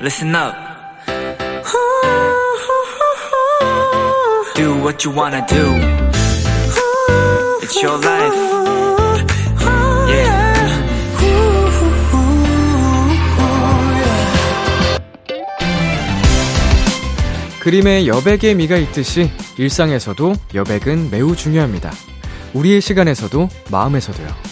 listen up. Do what you wanna do. It's your life. Yeah. 그림에 여백의 미가 있듯이 일상에서도 여백은 매우 중요합니다. 우리의 시간에서도 마음에서도요.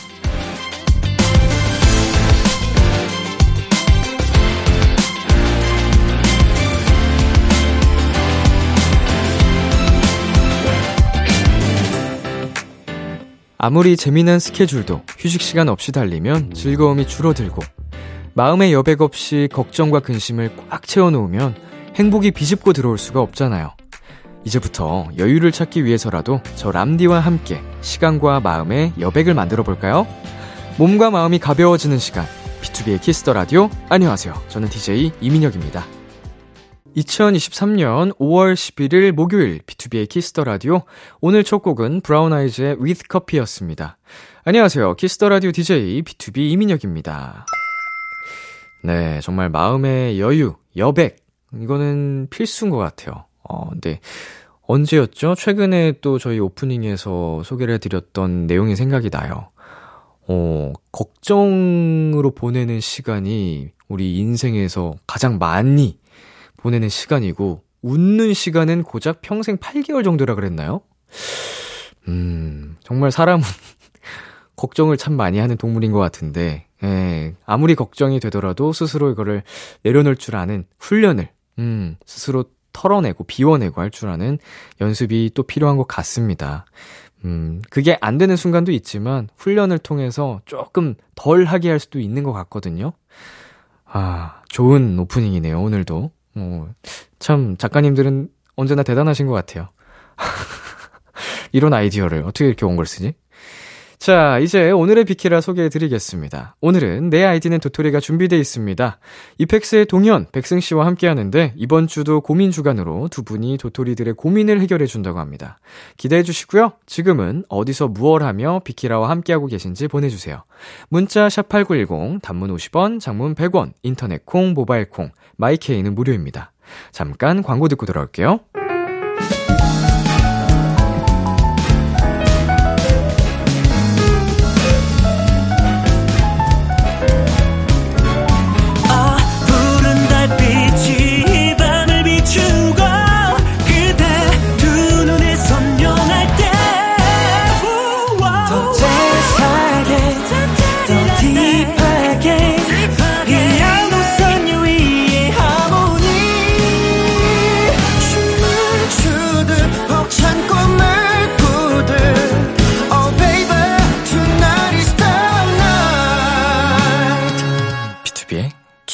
아무리 재미난 스케줄도 휴식 시간 없이 달리면 즐거움이 줄어들고 마음의 여백 없이 걱정과 근심을 꽉 채워놓으면 행복이 비집고 들어올 수가 없잖아요. 이제부터 여유를 찾기 위해서라도 저 람디와 함께 시간과 마음의 여백을 만들어 볼까요? 몸과 마음이 가벼워지는 시간. B2B의 키스터 라디오. 안녕하세요. 저는 DJ 이민혁입니다. 2023년 5월 11일 목요일 B2B의 키스터 라디오. 오늘 첫 곡은 브라운 아이즈의 With Coffee였습니다. 안녕하세요. 키스터 라디오 DJ B2B 이민혁입니다. 네, 정말 마음의 여유, 여백. 이거는 필수인 것 같아요. 어, 근데 언제였죠? 최근에 또 저희 오프닝에서 소개를 해드렸던 내용이 생각이 나요. 어, 걱정으로 보내는 시간이 우리 인생에서 가장 많이 보내는 시간이고, 웃는 시간은 고작 평생 8개월 정도라 그랬나요? 음, 정말 사람은 걱정을 참 많이 하는 동물인 것 같은데, 예, 아무리 걱정이 되더라도 스스로 이거를 내려놓을 줄 아는 훈련을, 음, 스스로 털어내고 비워내고 할 줄 아는 연습이 또 필요한 것 같습니다. 음, 그게 안 되는 순간도 있지만 훈련을 통해서 조금 덜 하게 할 수도 있는 것 같거든요. 아, 좋은 오프닝이네요, 오늘도. 어, 참, 작가님들은 언제나 대단하신 것 같아요. 이런 아이디어를 어떻게 이렇게 온 걸 쓰지? 자, 이제 오늘의 비키라 소개해 드리겠습니다. 오늘은 내 아이디는 도토리가 준비되어 있습니다. 이펙스의 동현, 백승 씨와 함께 하는데 이번 주도 고민 주간으로 두 분이 도토리들의 고민을 해결해 준다고 합니다. 기대해 주시고요. 지금은 어디서 무얼 하며 비키라와 함께하고 계신지 보내주세요. 문자 샵8910, 단문 50원, 장문 100원, 인터넷 콩, 모바일 콩, 마이케이는 무료입니다. 잠깐 광고 듣고 돌아올게요.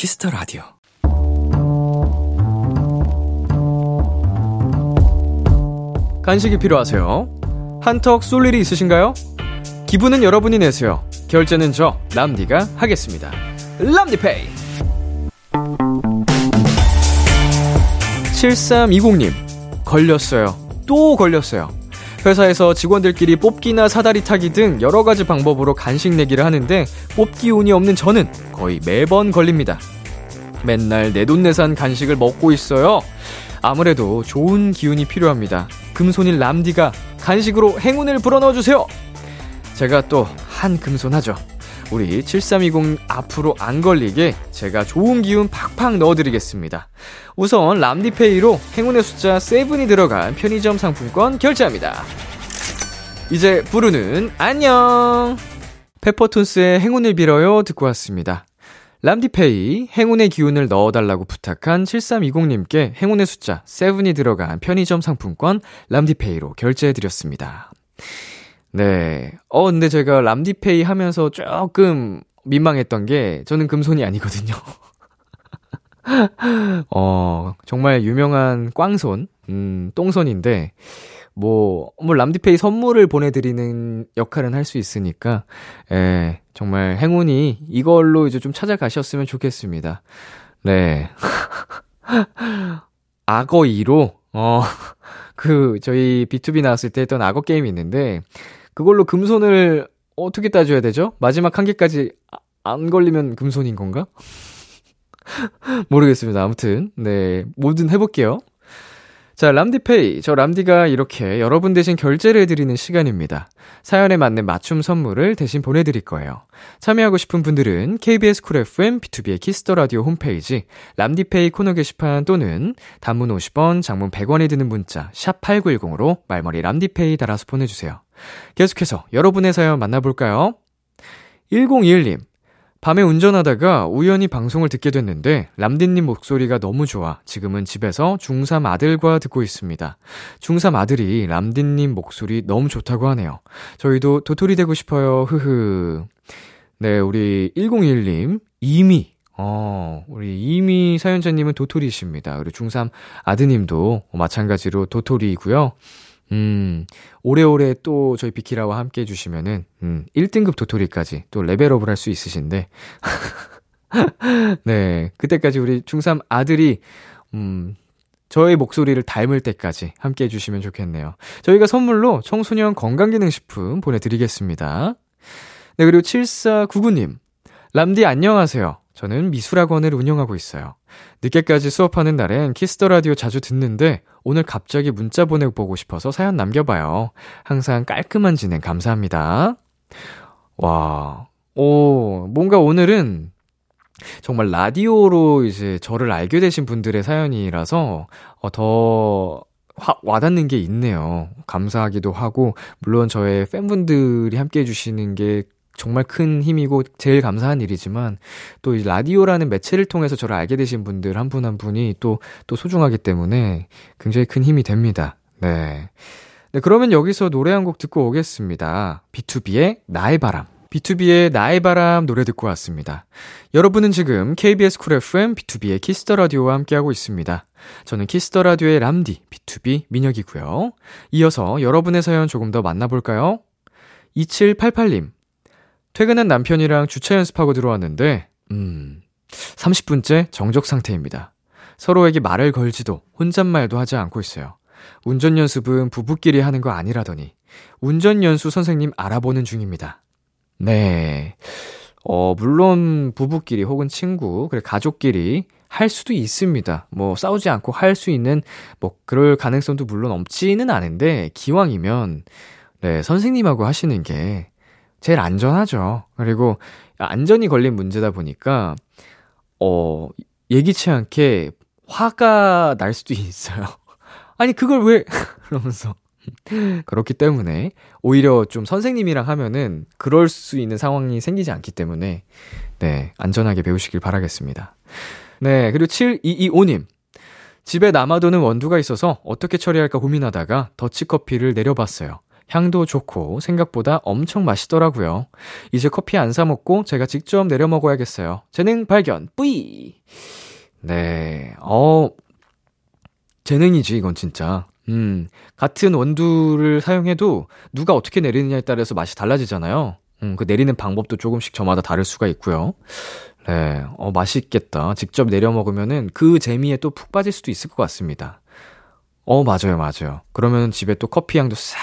Kiss the Radio. 간식이 필요하세요? 한턱 쏠 일이 있으신가요? 기분은 여러분이 내세요. 결제는 저 람디가 하겠습니다. 람디페이. 7320님 걸렸어요. 또 걸렸어요. 회사에서 직원들끼리 뽑기나 사다리 타기 등 여러 가지 방법으로 간식 내기를 하는데 뽑기 운이 없는 저는 거의 매번 걸립니다. 맨날 내돈내산 간식을 먹고 있어요. 아무래도 좋은 기운이 필요합니다. 금손인 람디가 간식으로 행운을 불어넣어 주세요. 제가 또 한 금손하죠. 우리 7320 앞으로 안 걸리게 제가 좋은 기운 팍팍 넣어드리겠습니다. 우선 람디페이로 행운의 숫자 7이 들어간 편의점 상품권 결제합니다. 이제 부르는 안녕! 페퍼톤스의 행운을 빌어요 듣고 왔습니다. 람디페이 행운의 기운을 넣어달라고 부탁한 7320님께 행운의 숫자 7이 들어간 편의점 상품권 람디페이로 결제해드렸습니다. 네. 어, 근데 제가 람디페이 하면서 조금 민망했던 게 저는 금손이 아니거든요. 어, 정말 유명한 꽝손, 음, 똥손인데, 뭐, 뭐, 람디페이 선물을 보내드리는 역할은 할 수 있으니까, 예, 정말 행운이 이걸로 이제 좀 찾아가셨으면 좋겠습니다. 네. 악어 2로, 어, 그, 저희 B2B 나왔을 때 했던 악어 게임이 있는데, 그걸로 금손을 어떻게 따져야 되죠? 마지막 한 개까지 아- 안 걸리면 금손인 건가? 모르겠습니다. 아무튼, 네. 뭐든 해볼게요. 자, 람디페이. 저 람디가 이렇게 여러분 대신 결제를 해드리는 시간입니다. 사연에 맞는 맞춤 선물을 대신 보내드릴 거예요. 참여하고 싶은 분들은 KBS 쿨 FM B2B의 키스터 라디오 홈페이지 람디페이 코너 게시판 또는 단문 50원, 장문 100원이 드는 문자 샵 8910으로 말머리 람디페이 달아서 보내주세요. 계속해서 여러분의 사연 만나볼까요? 1021님. 밤에 운전하다가 우연히 방송을 듣게 됐는데 람디님 목소리가 너무 좋아. 지금은 집에서 중3 아들과 듣고 있습니다. 중3 아들이 람디님 목소리 너무 좋다고 하네요. 저희도 도토리 되고 싶어요. 흐흐. 네, 우리 1021님 이미 어, 우리 이미 사연자님은 도토리십니다. 그리고 중3 아드님도 마찬가지로 도토리이고요. 음, 오래오래 또 저희 비키라와 함께 해주시면은, 음, 1등급 도토리까지 또 레벨업을 할 수 있으신데, 네, 그때까지 우리 중3 아들이, 음, 저의 목소리를 닮을 때까지 함께 해주시면 좋겠네요. 저희가 선물로 청소년 건강기능식품 보내드리겠습니다. 네, 그리고 7499님. 람디 안녕하세요. 저는 미술학원을 운영하고 있어요. 늦게까지 수업하는 날엔 Kiss the Radio 자주 듣는데 오늘 갑자기 문자 보내보고 싶어서 사연 남겨봐요. 항상 깔끔한 진행 감사합니다. 와, 오, 뭔가 오늘은 정말 라디오로 이제 저를 알게 되신 분들의 사연이라서 어, 더 화, 와닿는 게 있네요. 감사하기도 하고, 물론 저의 팬분들이 함께 해주시는 게 정말 큰 힘이고 제일 감사한 일이지만 또 이 라디오라는 매체를 통해서 저를 알게 되신 분들 한 분한 한 분이 또, 또 소중하기 때문에 굉장히 큰 힘이 됩니다. 네. 네, 그러면 여기서 노래 한 곡 듣고 오겠습니다. B2B의 나의 바람. B2B의 나의 바람 노래 듣고 왔습니다. 여러분은 지금 KBS 쿨 FM B2B의 키스터 라디오와 함께하고 있습니다. 저는 키스터 라디오의 람디 B2B 민혁이고요. 이어서 여러분의 사연 조금 더 만나볼까요? 2788님. 퇴근한 남편이랑 주차 연습하고 들어왔는데, 음, 30분째 정적 상태입니다. 서로에게 말을 걸지도 혼잣말도 하지 않고 있어요. 운전 연습은 부부끼리 하는 거 아니라더니, 운전 연수 선생님 알아보는 중입니다. 네. 어, 물론 부부끼리 혹은 친구, 그래, 가족끼리 할 수도 있습니다. 뭐, 싸우지 않고 할 수 있는, 뭐, 그럴 가능성도 물론 없지는 않은데, 기왕이면, 네, 선생님하고 하시는 게 제일 안전하죠. 그리고 안전이 걸린 문제다 보니까, 어, 예기치 않게 화가 날 수도 있어요. 아니, 그걸 왜, 그러면서. 그렇기 때문에, 오히려 좀 선생님이랑 하면은, 그럴 수 있는 상황이 생기지 않기 때문에, 네, 안전하게 배우시길 바라겠습니다. 네, 그리고 7225님. 집에 남아도는 원두가 있어서 어떻게 처리할까 고민하다가 더치커피를 내려봤어요. 향도 좋고 생각보다 엄청 맛있더라고요. 이제 커피 안 사 먹고 제가 직접 내려 먹어야겠어요. 재능 발견. 뿌이. 네. 어 재능이지 이건 진짜. 음. 같은 원두를 사용해도 누가 어떻게 내리느냐에 따라서 맛이 달라지잖아요. 음, 그 내리는 방법도 조금씩 저마다 다를 수가 있고요. 네. 어 맛있겠다. 직접 내려 먹으면은 그 재미에 또 푹 빠질 수도 있을 것 같습니다. 어, 맞아요, 맞아요. 그러면 집에 또 커피 향도 싹,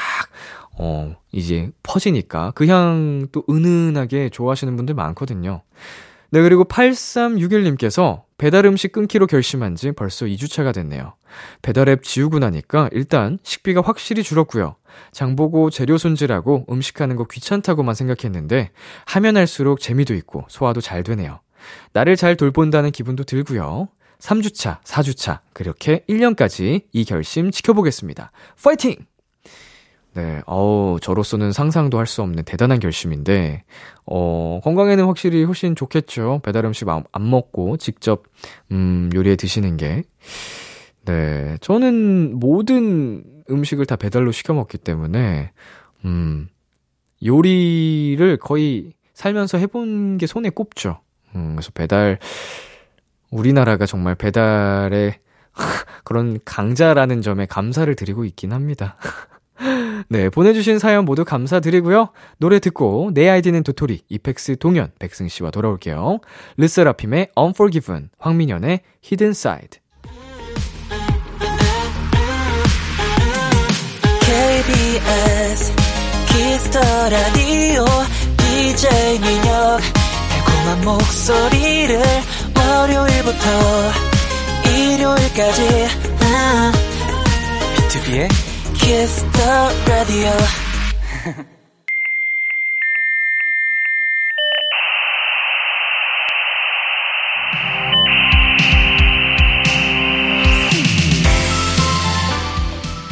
어, 이제 퍼지니까 그 향 또 은은하게 좋아하시는 분들 많거든요. 네, 그리고 8361님께서 배달 음식 끊기로 결심한 지 벌써 2주차가 됐네요. 배달앱 지우고 나니까 일단 식비가 확실히 줄었고요. 장보고 재료 손질하고 음식하는 거 귀찮다고만 생각했는데 하면 할수록 재미도 있고 소화도 잘 되네요. 나를 잘 돌본다는 기분도 들고요. 3주차, 4주차, 그렇게 1년까지 이 결심 지켜보겠습니다. 파이팅! 네, 어우, 저로서는 상상도 할 수 없는 대단한 결심인데, 어, 건강에는 확실히 훨씬 좋겠죠. 배달 음식 안, 안 먹고 직접, 음, 요리해 드시는 게. 네, 저는 모든 음식을 다 배달로 시켜 먹기 때문에, 음, 요리를 거의 살면서 해본 게 손에 꼽죠. 음, 그래서 배달, 우리나라가 정말 배달의 그런 강자라는 점에 감사를 드리고 있긴 합니다. 네, 보내주신 사연 모두 감사드리고요. 노래 듣고 내 아이디는 도토리, 이펙스 동현, 백승 씨와 돌아올게요. 르세라핌의 Unforgiven, 황민현의 Hidden Side. KBS 키스터 라디오 DJ 민혁 달콤한 목소리를 월요일부터 일요일까지 B2B의 Kiss the Radio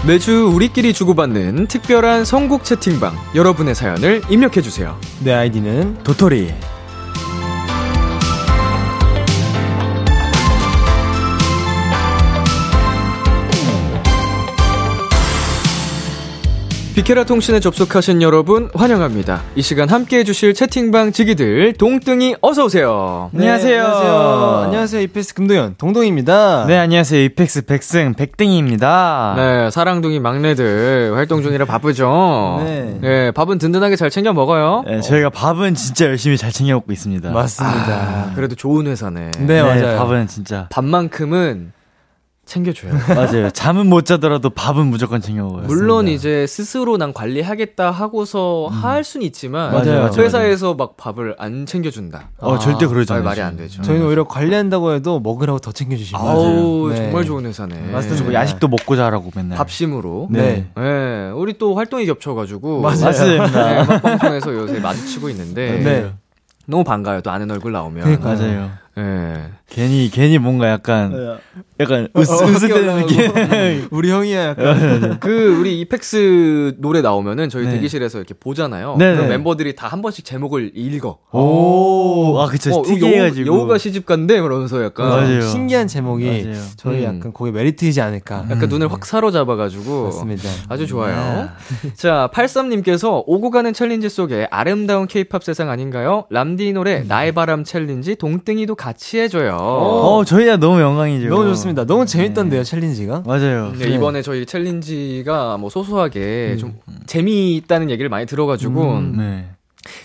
매주 우리끼리 주고받는 특별한 선곡 채팅방 여러분의 사연을 입력해주세요. 내 아이디는 도토리. 비케라 통신에 접속하신 여러분 환영합니다. 이 시간 함께 해주실 채팅방 지기들 동등이 어서 오세요. 네, 안녕하세요. 안녕하세요. 안녕하세요. 이페스 금도현 동동입니다. 네, 안녕하세요. 이펙스 백승 백등이입니다. 네, 사랑둥이 막내들 활동 중이라 바쁘죠. 네. 네, 밥은 든든하게 잘 챙겨 먹어요. 네, 저희가 밥은 진짜 열심히 잘 챙겨 먹고 있습니다. 맞습니다. 아, 그래도 좋은 회사네. 네, 맞아요. 밥은 진짜. 밥만큼은 챙겨줘요. 맞아요. 잠은 못 자더라도 밥은 무조건 챙겨 먹어요. 물론 이제 스스로 난 관리하겠다 하고서 할 수는 있지만 맞아요, 맞아요, 회사에서 막 밥을 안 챙겨준다. 어, 절대 그러지 아, 않아요. 말이 안 되죠. 저희는 오히려 관리한다고 해도 먹으라고 더 챙겨주시고. 아우 네. 정말 좋은 회사네. 맞습니다. 뭐 야식도 먹고 자라고 맨날. 밥심으로. 네. 네, 우리 또 활동이 겹쳐가지고 맞아요. 맞습니다. 네, 음악방송에서 요새 마주치고 있는데 네. 너무 반가워요. 또 아는 얼굴 나오면. 그러니까요. 맞아요. 네. 괜히 괜히 뭔가 약간 약간 으스 어, 으스대는 느낌. 우리 형이야, 약간. 그 우리 이펙스 노래 나오면은 저희 네. 대기실에서 이렇게 보잖아요. 네네. 그럼 멤버들이 다 한 번씩 제목을 읽어. 오, 아 그쵸. 어, 특이해가지고. 여우, 가 시집 간대 그러면서 약간 맞아요. 신기한 제목이 맞아요. 저희 음. 약간 거기 메리트이지 않을까. 약간 눈을 확 사로잡아가지고 맞습니다. 아주 좋아요. 자, 83님께서 오고 가는 챌린지 속에 아름다운 케이팝 세상 아닌가요? 람디 노래 나의 바람 챌린지 동등이도 같이 해줘요. 어, 저희야 너무 영광이죠. 너무 좋습니다. 너무 재밌던데요, 챌린지가? 맞아요. 네, 이번에 저희 챌린지가 뭐 소소하게 좀 재미있다는 얘기를 많이 들어가지고 음, 네.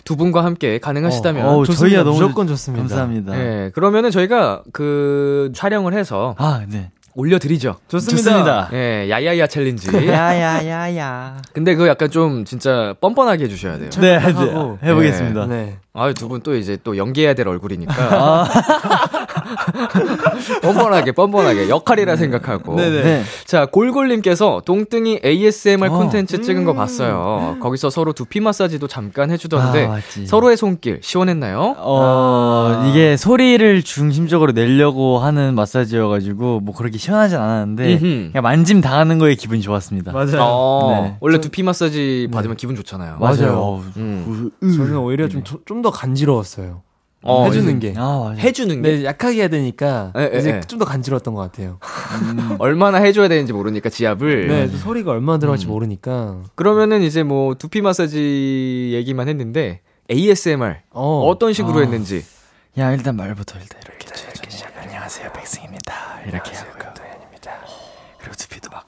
두 분과 함께 가능하시다면 어, 어. 저희야 너무 무조건 좋습니다. 감사합니다. 네, 그러면은 저희가 그 촬영을 해서 아, 네. 올려드리죠. 좋습니다. 네, 야야야 챌린지. 야야야야. 근데 그거 약간 좀 진짜 뻔뻔하게 해주셔야 돼요. 네, 하고. 네, 해보겠습니다. 네. 아, 두 분 또 이제 또 연기해야 될 얼굴이니까. 아, 뻔뻔하게, 뻔뻔하게. 역할이라 생각하고. 네네. 네. 자, 골골님께서 동등이 ASMR 어. 콘텐츠 찍은 거 봤어요. 거기서 서로 두피 마사지도 잠깐 해주던데. 아. 서로의 손길 시원했나요? 어, 이게 소리를 중심적으로 내려고 하는 마사지여가지고, 뭐 그렇게 시원하진 않았는데, 음흠. 그냥 만짐 당하는 거에 기분이 좋았습니다. 맞아요. 어, 네. 원래 두피 마사지 받으면 기분 좋잖아요. 맞아요. 어우, 음. 저는 오히려 좀, 좀더 간지러웠어요. 어, 해주는 이제 게. 아. 해주는 게 네, 약하게 해야 되니까 예, 예, 이제 예. 좀더 간지러웠던 것 같아요. 얼마나 해줘야 되는지 모르니까 지압을. 네, 또 소리가 얼마나 들어갈지 모르니까. 그러면은 이제 뭐 두피 마사지 얘기만 했는데 ASMR 어, 어, 떤 식으로 아. 했는지. 야, 일단 말부터 일단 이렇게, 이렇게 시작. 안녕하세요, 백승입니다. 이렇게 하고. 그리고 두피도 막,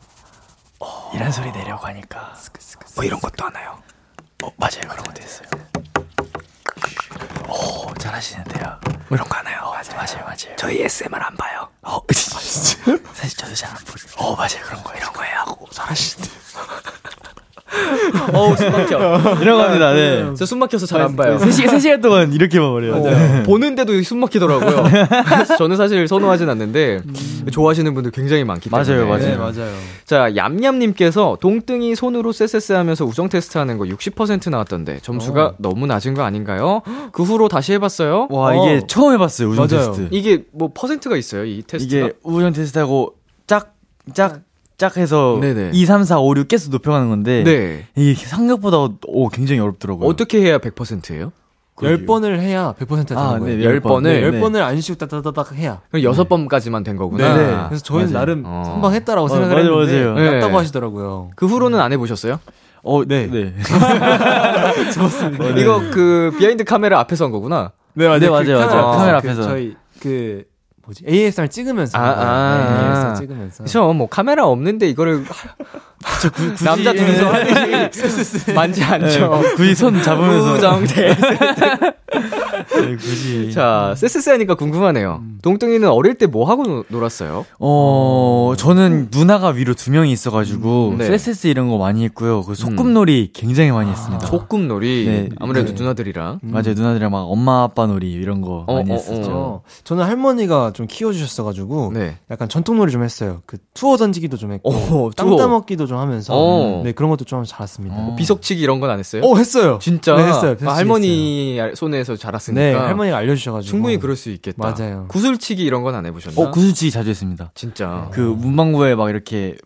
이런 소리 내려고 하니까. 뭐 이런 것도 하나요? 어, 맞아요. 그런 것도 했어요. 오, 잘하시는데요. 뭐 이런 거 하나요? 맞아요, 맞아요, 맞아요. 저희 SMR 안 봐요. 어, 진짜? 사실 저도 잘 안 보죠. 어, 맞아요. 그런 거, 이런 거 해야 하고 잘하시는데. 어우, 숨 막혀. 이런 겁니다, 네. 저 숨 막혀서 잘 안 봐요. 3시간, 3시간 동안 이렇게만 버려요. 어, 보는데도 숨 막히더라고요. 저는 사실 선호하진 않는데 좋아하시는 분들 굉장히 많기 때문에. 맞아요, 맞아요. 네, 맞아요. 자, 얌얌님께서 동등이 손으로 쎄쎄쎄 하면서 우정 테스트 하는 거 60% 나왔던데 점수가 너무 낮은 거 아닌가요? 그 후로 다시 해봤어요. 와, 이게 어. 처음 해봤어요, 우정 맞아요. 테스트. 이게 뭐 퍼센트가 있어요, 이 테스트가? 이게 우정 테스트하고 짝, 짝, 짝 해서 네네. 2, 3, 4, 5, 6 계속 높여가는 건데 네. 이게 생각보다 오, 굉장히 어렵더라고요. 어떻게 해야 100%예요? 열 번을 해야 100%가 되는 아, 거예요. 네, 번을? 네, 열 네. 번을 안 쉬고 따다다닥 해야. 그럼 여섯 번까지만 된 거구나. 네. 그래서 저희는 맞아요. 나름 어. 선방했다라고 어, 생각을 맞아요, 했는데 맞아요. 네. 낮다고 하시더라고요. 그 후로는 안 해보셨어요? 어, 네. 네. 이거 그 behind 카메라 앞에서 한 거구나. 네, 맞아요, 맞아요, 맞아요. 카메라 그 앞에서. 저희 그 뭐지 ASMR 찍으면서 아. 아. 네, ASMR 찍으면서. 그쵸, 뭐 카메라 없는데 이거를 남자 둘이서 하듯이 만지 않죠. 굳이 손 잡으면서. 우정대. 네, 굳이. 자, 쎄쎄쎄 하니까 궁금하네요. 동등이는 어릴 때 뭐 하고 노- 놀았어요? 어, 저는 누나가 위로 두 명이 있어가지고, 음, 네. 쎄쎄쎄 이런 거 많이 했고요. 그 소꿉놀이 굉장히 많이 했습니다. 소꿉놀이. 네. 아무래도 네. 누나들이랑. 맞아요. 누나들이랑 막 엄마 아빠 놀이 이런 거 어, 많이 어, 했었죠. 어, 저는 할머니가 좀 키워주셨어가지고 네. 약간 전통놀이 좀 했어요. 그 투호 던지기도 좀 했고 오, 땅 투호. 따먹기도 좀 하면서 어. 네 그런 것도 좀 잘했습니다. 어. 비석치기 이런 건 안 했어요? 오 했어요. 진짜 네, 했어요. 아, 할머니 손에서 자랐으니까 네 할머니가 알려주셔가지고 충분히 그럴 수 있겠다. 맞아요. 구슬치기 이런 건 안 해보셨나? 어, 구슬치기 자주 했습니다. 진짜. 그 문방구에 막 이렇게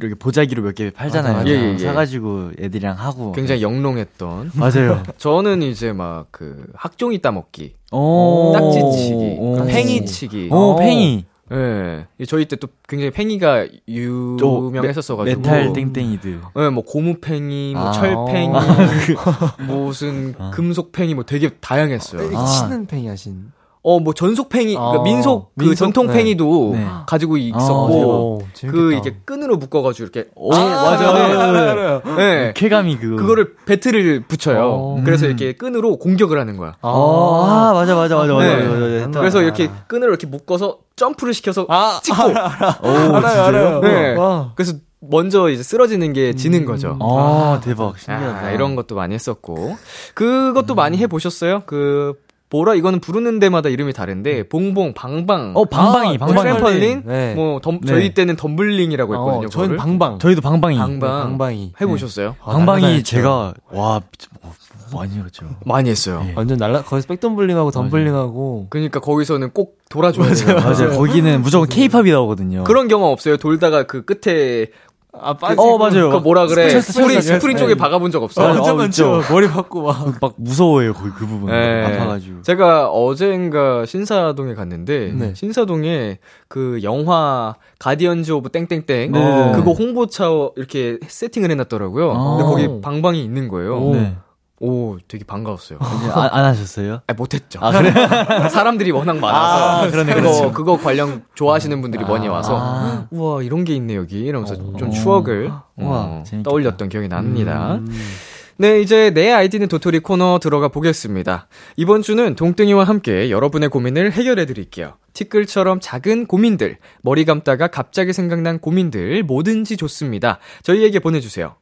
이렇게 보자기로 몇 개 팔잖아요. 맞아, 맞아. 예, 예, 예. 사가지고 애들이랑 하고. 굉장히 영롱했던. 맞아요. 저는 이제 막 그 학종이 따먹기, 오. 딱지치기, 오. 팽이치기. 오, 팽이. 예. 저희 때 또 굉장히 팽이가 유명했었어가지고. 메탈 팽이들. 예, 뭐 고무팽이, 뭐 아. 철팽이, 아, 무슨 아. 금속팽이 뭐 되게 다양했어요. 아. 치는 팽이 하신. 어, 뭐 전속팽이, 그러니까 아, 민속 그 민속? 전통팽이도 네. 가지고 아, 있었고, 오, 재밌겠다. 그 이렇게 끈으로 묶어가지고 이렇게. 오, 아, 맞아. 네. 알아요, 알아요. 네. 쾌감이 그거. 그거를 배트를 붙여요. 어. 그래서 음. 이렇게 끈으로 공격을 하는 거야. 어, 아, 맞아, 맞아, 맞아, 맞아. 네. 맞아, 맞아, 맞아. 그래서 이렇게 끈을 이렇게 묶어서 점프를 시켜서 아, 찍고. 오, 알아요? 알아요. 네. 와. 그래서 먼저 이제 쓰러지는 게 지는 거죠. 아, 대박. 신기하다. 아, 이런 것도 많이 했었고. 그것도 많이 해보셨어요? 그, 뭐라, 이거는 부르는 데마다 이름이 다른데, 봉봉, 방방. 어, 방방이, 뭐 방방이. 트램펄린? 네. 뭐, 덤, 네. 저희 때는 덤블링이라고 했거든요. 어, 저희는. 방방. 저희도 방방이. 방방. 네, 방방이. 해보셨어요? 아, 방방이 날라다녔죠. 제가, 와, 어, 많이 했죠. 많이 했어요. 예. 완전 날라 거기서 백덤블링하고 덤블링하고 그러니까 거기서는 꼭 돌아줘야 돼요. 맞아요. 거기는 무조건 케이팝이 나오거든요. 그런 경험 없어요? 돌다가 그 끝에 아 어, 맞아요. 그 뭐라 그래? 스프링, 스프링 쪽에 박아본 적 어, 없어요? 완전 어, 많죠. 머리 받고 막. 막 무서워해요, 거기 그 부분. 네. 아파가지고. 제가 어젠가 신사동에 갔는데 네. 신사동에 그 영화 가디언즈 오브 땡땡땡 네. 그거 홍보차 이렇게 세팅을 해놨더라고요. 아. 근데 거기 방방이 있는 거예요. 오. 네. 오, 되게 반가웠어요. 안, 안 하셨어요? 아, 못했죠. 아, 그래? 사람들이 워낙 많아서 아, 그러네, 그거 그렇죠. 그거 관련 좋아하시는 분들이 많이 와서 아. 우와 이런 게 있네 여기 이러면서 오. 좀 추억을 우와, 어, 재밌겠다. 떠올렸던 기억이 납니다. 음. 네, 이제 내 아이디는 도토리 코너 들어가 보겠습니다. 이번 주는 동등이와 함께 여러분의 고민을 해결해 드릴게요. 티끌처럼 작은 고민들, 머리 감다가 갑자기 생각난 고민들, 뭐든지 좋습니다. 저희에게 보내주세요.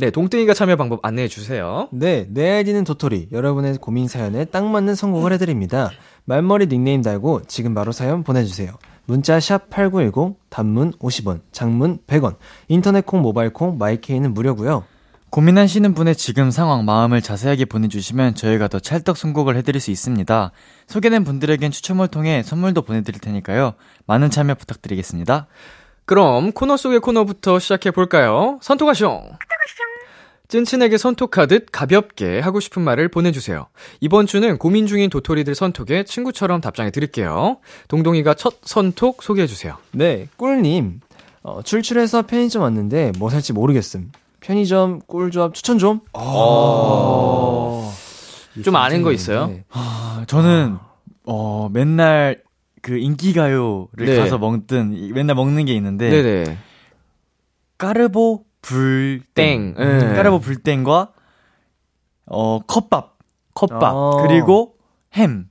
네, 동등이가 참여 방법 안내해 주세요. 네, 내 아이디는 도토리. 여러분의 고민 사연에 딱 맞는 선곡을 해드립니다. 말머리 닉네임 달고 지금 바로 사연 보내주세요. 문자 샵 8910, 단문 50원, 장문 100원, 인터넷 콩, 모바일 콩, 마이케이는 무료고요. 고민하시는 분의 지금 상황, 마음을 자세하게 보내주시면 저희가 더 찰떡 선곡을 해드릴 수 있습니다. 소개된 분들에겐 추첨을 통해 선물도 보내드릴 테니까요. 많은 참여 부탁드리겠습니다. 그럼 코너 속의 코너부터 시작해 볼까요? 선톡하숑! 찐친에게 선톡하듯 가볍게 하고 싶은 말을 보내주세요. 이번 주는 고민 중인 도토리들 선톡에 친구처럼 답장해 드릴게요. 동동이가 첫 선톡 소개해주세요. 네, 꿀님. 어, 출출해서 편의점 왔는데 뭐 살지 모르겠음. 편의점 꿀조합 추천 좀? 어... 좀 아는 거 있어요? 네. 아, 저는, 어, 맨날 그 인기가요를 네. 가서 먹든, 이- 맨날 먹는 게 있는데, 네네. 까르보 불땡. 땡. 예. 음, 까르보 불땡과, 어, 컵밥. 컵밥. 어. 그리고 햄.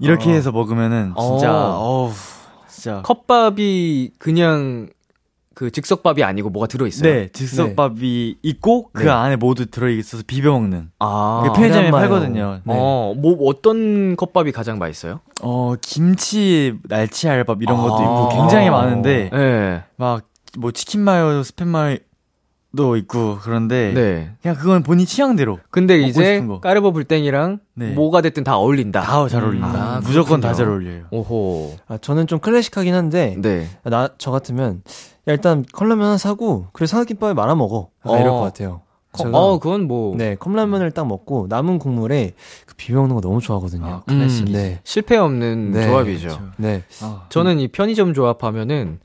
이렇게 어. 해서 먹으면은, 진짜, 어. 어우, 진짜. 컵밥이 그냥 그 즉석밥이 아니고 뭐가 들어 있어요? 네, 즉석밥이 있고 그 네. 안에 모두 들어 있어서 비벼 먹는. 아. 그 편의점에. 팔거든요. 네. 어, 뭐, 어떤 컵밥이 가장 맛있어요? 어, 김치 날치알밥 이런 것도 아. 있고 굉장히 많은데 네. 막뭐 치킨 마요, 스팸 마요 도 있고 그런데 네. 그냥 그건 본인 취향대로 근데 이제 거. 까르보 불땡이랑 네. 뭐가 됐든 다 어울린다. 다 잘 어울립니다. 아, 무조건 다. 잘 어울려요. 오호. 아, 저는 좀 클래식하긴 한데, 네. 나, 저 같으면, 야, 일단 컵라면 하나 사고, 그리고 삼각김밥에 말아 먹어. 약간 이럴 어. 것 같아요. 컵- 제가- 어, 그건 뭐. 네, 컵라면을 딱 먹고, 남은 국물에 그 비벼 먹는 거 너무 좋아하거든요. 아, 음, 클래식이지. 네. 실패 없는 네, 조합이죠. 그렇죠. 네. 아, 저는 이 편의점 조합하면은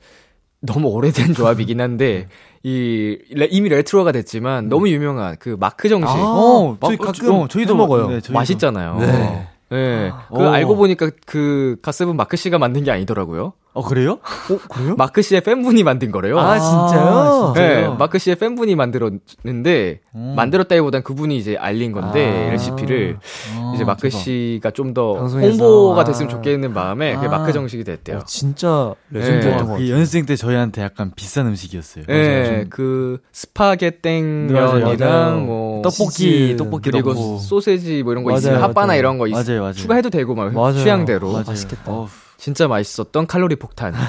너무 오래된 조합이긴 한데 이 레- 이미 레트로가 됐지만 너무 유명한 그 마크 정식 아, 어, 저희 막- 가끔 어, 저희도 해 먹어요. 네, 저희도. 맛있잖아요. 네. 네. 그 오. 알고 보니까 그 갓세븐 마크 씨가 만든 게 아니더라고요. 어, 그래요? 어, 그래요? 마크 씨의 팬분이 만든 거래요. 아, 진짜요? 네, 진짜요? 마크 씨의 팬분이 만들었는데 음. 만들었다기보단 그분이 이제 알린 건데 아. 레시피를 아, 이제 마크 대박. 씨가 좀 더. 홍보가 아. 됐으면 좋겠는 마음에 그게 아. 마크 정식이 됐대요. 어, 진짜 레전드였던 네. 것그 같아요. 연습생 때 저희한테 약간 비싼 음식이었어요. 네, 좀그 맞아요, 스파게땡면이랑 맞아요. 뭐 떡볶이, 치즈, 떡볶이 그리고 넣고. 소세지 뭐 이런 거 맞아요, 있으면 핫바나 맞아요. 이런 거 있, 맞아요, 맞아요. 추가해도 되고 막 맞아요. 취향대로. 맞아요. 맛있겠다. 어우, 진짜 맛있었던 칼로리 폭탄. 아,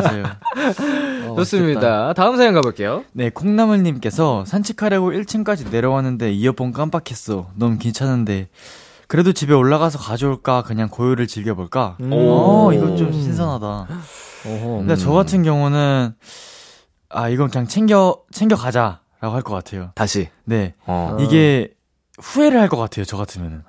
맞아요. 어, 좋습니다. 맛있겠다. 다음 사연 가볼게요. 네, 콩나물님께서 산책하려고 1층까지 내려왔는데 이어폰 깜빡했어. 너무 괜찮은데. 그래도 집에 올라가서 가져올까? 그냥 고요를 즐겨볼까? 음. 오, 이거 좀 신선하다. 어허, 근데 음. 저 같은 경우는, 아, 이건 그냥 챙겨, 챙겨 가자라고 할 것 같아요. 다시? 네. 어. 이게 후회를 할 것 같아요, 저 같으면은.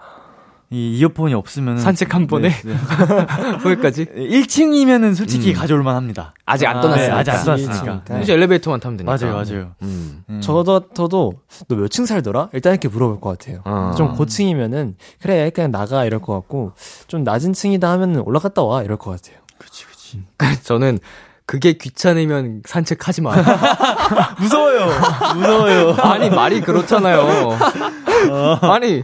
이 이어폰이 없으면 산책 한 번에 네, 네. 거기까지 1층이면은 솔직히 음. 가져올 만 합니다. 아직 안 떠났으니까. 네, 아직 안 떠났으니까. 네. 이제 엘리베이터만 타면 되니까. 맞아요, 맞아요. 음. 음. 저도 저도 너 몇 층 살더라? 일단 이렇게 물어볼 것 같아요. 아. 좀 고층이면은 그래 그냥 나가 이럴 것 같고 좀 낮은 층이다 하면은 올라갔다 와 이럴 것 같아요. 그렇지, 그렇지. 저는 그게 귀찮으면 산책하지 마. 무서워요. 무서워요. 아니 말이 그렇잖아요. 아니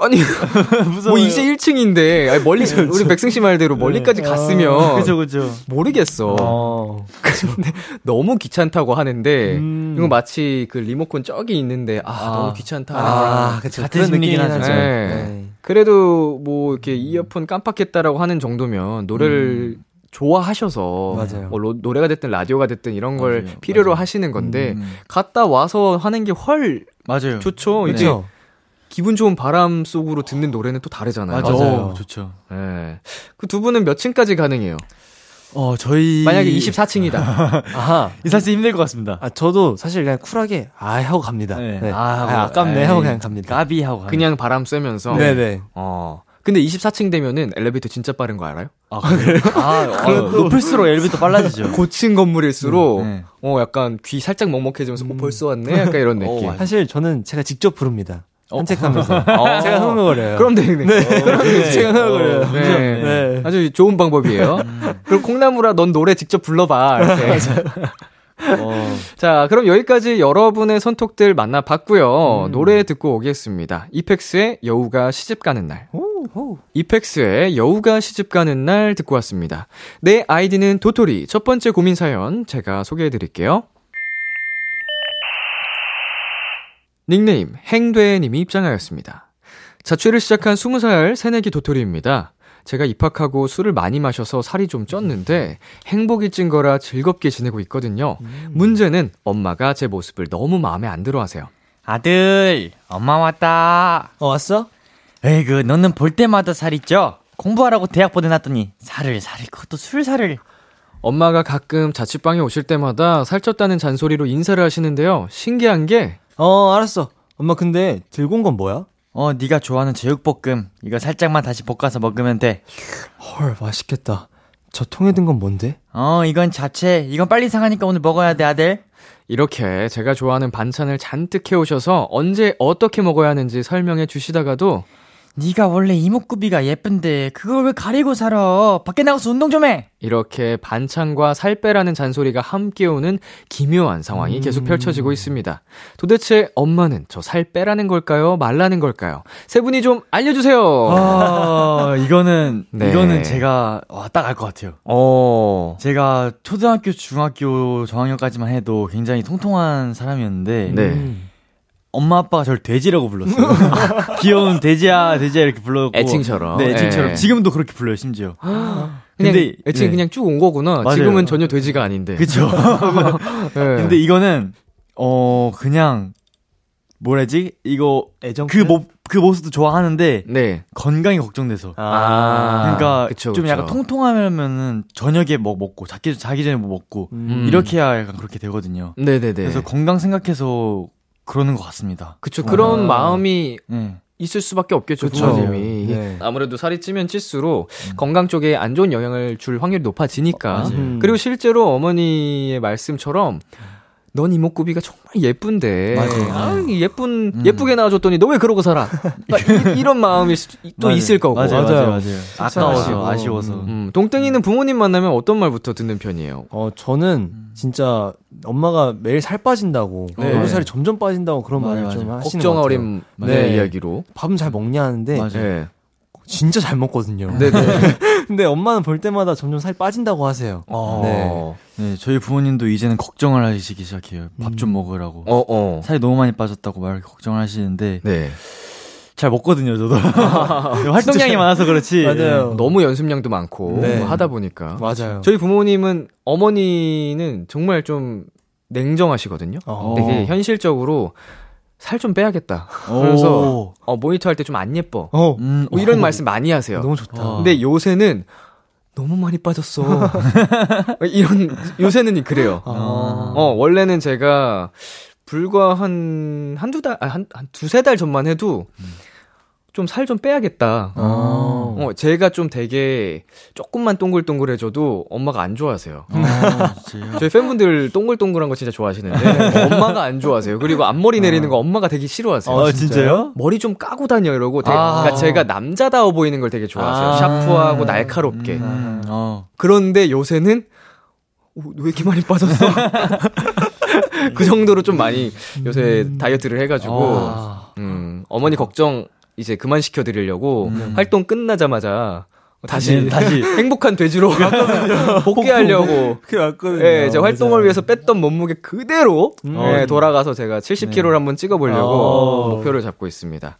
아니 뭐 이제 1층인데 아니, 멀리 그쵸, 우리 백승 씨 말대로 네. 멀리까지 네. 갔으면 그죠 그죠 모르겠어. 어. 근데 너무 귀찮다고 하는데 음. 이거 마치 그 리모컨 저기 있는데 아, 아. 너무 귀찮다. 아, 그쵸. 같은 느낌이긴 하죠. 네. 네. 그래도 뭐 이렇게 이어폰 깜빡했다라고 하는 정도면 노래를 음. 좋아하셔서 맞아요. 뭐 로, 노래가 됐든 라디오가 됐든 이런 걸 맞아요. 필요로 맞아요. 하시는 건데 음. 갔다 와서 하는 게 훨 맞아요. 좋죠. 네. 이제 기분 좋은 바람 속으로 듣는 노래는 또 다르잖아요. 맞아요. 맞아요. 좋죠. 예. 네. 그두 분은 몇 층까지 가능해요? 어, 저희. 만약에 24층이다. 아하. 이 사실 힘들 것 같습니다. 아, 저도 사실 그냥 쿨하게, 아, 하고 갑니다. 네. 네. 아, 아, 아깝네 하고 그냥 갑니다. 까비 하고 갑니다. 그냥 바람 쐬면서. 네 네. 어. 근데 24층 되면은 엘리베이터 진짜 빠른 거 알아요? 아, 그래요? 아, 어, 높을수록 엘리베이터 빨라지죠. 고층 건물일수록, 네. 어, 약간 귀 살짝 먹먹해지면서, 음. 어, 벌써 왔네? 약간 이런 느낌. 어, 사실 저는 제가 직접 부릅니다. 산책하면서 어. 제가 흥얼거려요. 그럼 되네. 네. 그럼 네. 제가 흥얼거려요. 어, 네. 네. 아주 좋은 방법이에요. 음. 그럼 콩나물아 넌 노래 직접 불러봐. 이렇게. 어. 자, 그럼 여기까지 여러분의 선톡들 만나봤고요. 음. 노래 듣고 오겠습니다. 이펙스의 여우가 시집 가는 날. 오, 이펙스의 여우가 시집 가는 날 듣고 왔습니다. 내 아이디는 도토리. 첫 번째 고민 사연 제가 소개해 드릴게요. 닉네임 행되님이 입장하였습니다. 자취를 시작한 20살 새내기 도토리입니다. 제가 입학하고 술을 많이 마셔서 살이 좀 쪘는데 행복이 찐 거라 즐겁게 지내고 있거든요. 음. 문제는 엄마가 제 모습을 너무 마음에 안 들어 하세요. 아들, 엄마 왔다. 어, 왔어? 에이그, 너는 볼 때마다 살이 쪄. 공부하라고 대학 보내놨더니 살을, 살을, 그것도 술살을. 엄마가 가끔 자취방에 오실 때마다 살쪘다는 잔소리로 인사를 하시는데요. 신기한 게 어, 알았어. 엄마 근데 들고 온 건 뭐야? 어, 네가 좋아하는 제육볶음. 이거 살짝만 다시 볶아서 먹으면 돼. 헐, 맛있겠다. 저 통에 든 건 뭔데? 어, 이건 자체. 이건 빨리 상하니까 오늘 먹어야 돼, 아들. 이렇게 제가 좋아하는 반찬을 잔뜩 해오셔서 언제 어떻게 먹어야 하는지 설명해 주시다가도 네가 원래 이목구비가 예쁜데 그걸 왜 가리고 살아? 밖에 나가서 운동 좀 해. 이렇게 반찬과 살 빼라는 잔소리가 함께 오는 기묘한 상황이 음. 계속 펼쳐지고 있습니다. 도대체 엄마는 저 살 빼라는 걸까요? 말라는 걸까요? 세 분이 좀 알려주세요. 아, 이거는 네. 이거는 제가 딱 알 것 같아요. 어, 제가 초등학교, 중학교 저학년까지만 해도 굉장히 통통한 사람이었는데. 네. 음. 엄마 아빠가 저를 돼지라고 불렀어요. 귀여운 돼지야, 돼지야 이렇게 불렀고. 애칭처럼. 네, 애칭처럼. 네. 지금도 그렇게 불러요, 심지어. 근데 애칭 네. 그냥 쭉 온 거구나. 맞아요. 지금은 전혀 돼지가 아닌데. 그쵸. 네. 근데 이거는 어 그냥 뭐라지? 이거 애정 그 모, 그 모습도 좋아하는데 네. 건강이 걱정돼서. 아. 그러니까 그쵸, 좀 그쵸. 약간 통통하면은 저녁에 뭐 먹고 자기 자기 전에 뭐 먹고 음. 이렇게 해야 약간 그렇게 되거든요. 네, 네, 네. 그래서 건강 생각해서 그러는 것 같습니다. 그쵸. 그런 아. 마음이 네. 있을 수밖에 없겠죠. 그쵸. 부모님이. 네. 아무래도 살이 찌면 찔수록 음. 건강 쪽에 안 좋은 영향을 줄 확률이 높아지니까. 어, 그리고 실제로 어머니의 말씀처럼 넌 이목구비가 정말 예쁜데. 맞아요. 아, 예쁜, 음. 예쁘게 나와줬더니 너 왜 그러고 살아? 이, 런 마음이 또 맞아요. 있을 거고. 맞아요, 맞아요. 맞아요. 아까워서, 아쉬워서. 음. 동땡이는 부모님 만나면 어떤 말부터 듣는 편이에요? 어, 저는 진짜 엄마가 매일 살 빠진다고, 네. 얼굴 살이 점점 빠진다고 그런 말을 맞아요. 좀 하시는 걱정 어린 네. 이야기로. 밥은 잘 먹냐 하는데. 맞아요. 네. 진짜 잘 먹거든요. 네네. 근데 엄마는 볼 때마다 점점 살 빠진다고 하세요. 어. 네. 네. 저희 부모님도 이제는 걱정을 하시기 시작해요. 밥좀 음. 먹으라고. 어, 어. 살이 너무 많이 빠졌다고 말 걱정을 하시는데. 네. 잘 먹거든요, 저도. 활동량이 많아서 그렇지. 맞아요. 너무 연습량도 많고 네. 하다 보니까 맞아요. 저희 부모님은 어머니는 정말 좀 냉정하시거든요. 어. 되게 현실적으로 살 좀 빼야겠다. 오. 그래서 어, 모니터 할 때 좀 안 예뻐. 어, 음, 뭐 이런 말씀 많이 하세요. 너무 좋다. 어. 근데 요새는 너무 많이 빠졌어. 이런 요새는 그래요. 아. 어 원래는 제가 불과 한 한두 달, 아, 한, 한 두세 달 전만 해도 좀 살 좀 빼야겠다. 어. 어, 제가 좀 되게 조금만 동글동글해져도 엄마가 안 좋아하세요. 아? 저희 팬분들 동글동글한 거 진짜 좋아하시는데 엄마가 안 좋아하세요. 그리고 앞머리 내리는 거 엄마가 되게 싫어하세요. 아, 진짜요? 머리 좀 까고 다녀 이러고 되게 아. 그러니까 제가 남자다워 보이는 걸 되게 좋아하세요. 아. 샤프하고 날카롭게. 음, 어. 그런데 요새는 오, 왜 이렇게 많이 빠졌어? 그 정도로 좀 많이 요새 다이어트를 해가지고 아. 음, 어머니 걱정 이제 그만 시켜드리려고 활동 끝나자마자 다시 네, 다시. 행복한 돼지로 복귀하려고 그게 맞거든요. 예, 제 활동을 맞아요. 위해서 뺐던 몸무게 그대로 음. 예, 돌아가서 제가 70kg를 한번 찍어보려고 어. 목표를 잡고 있습니다.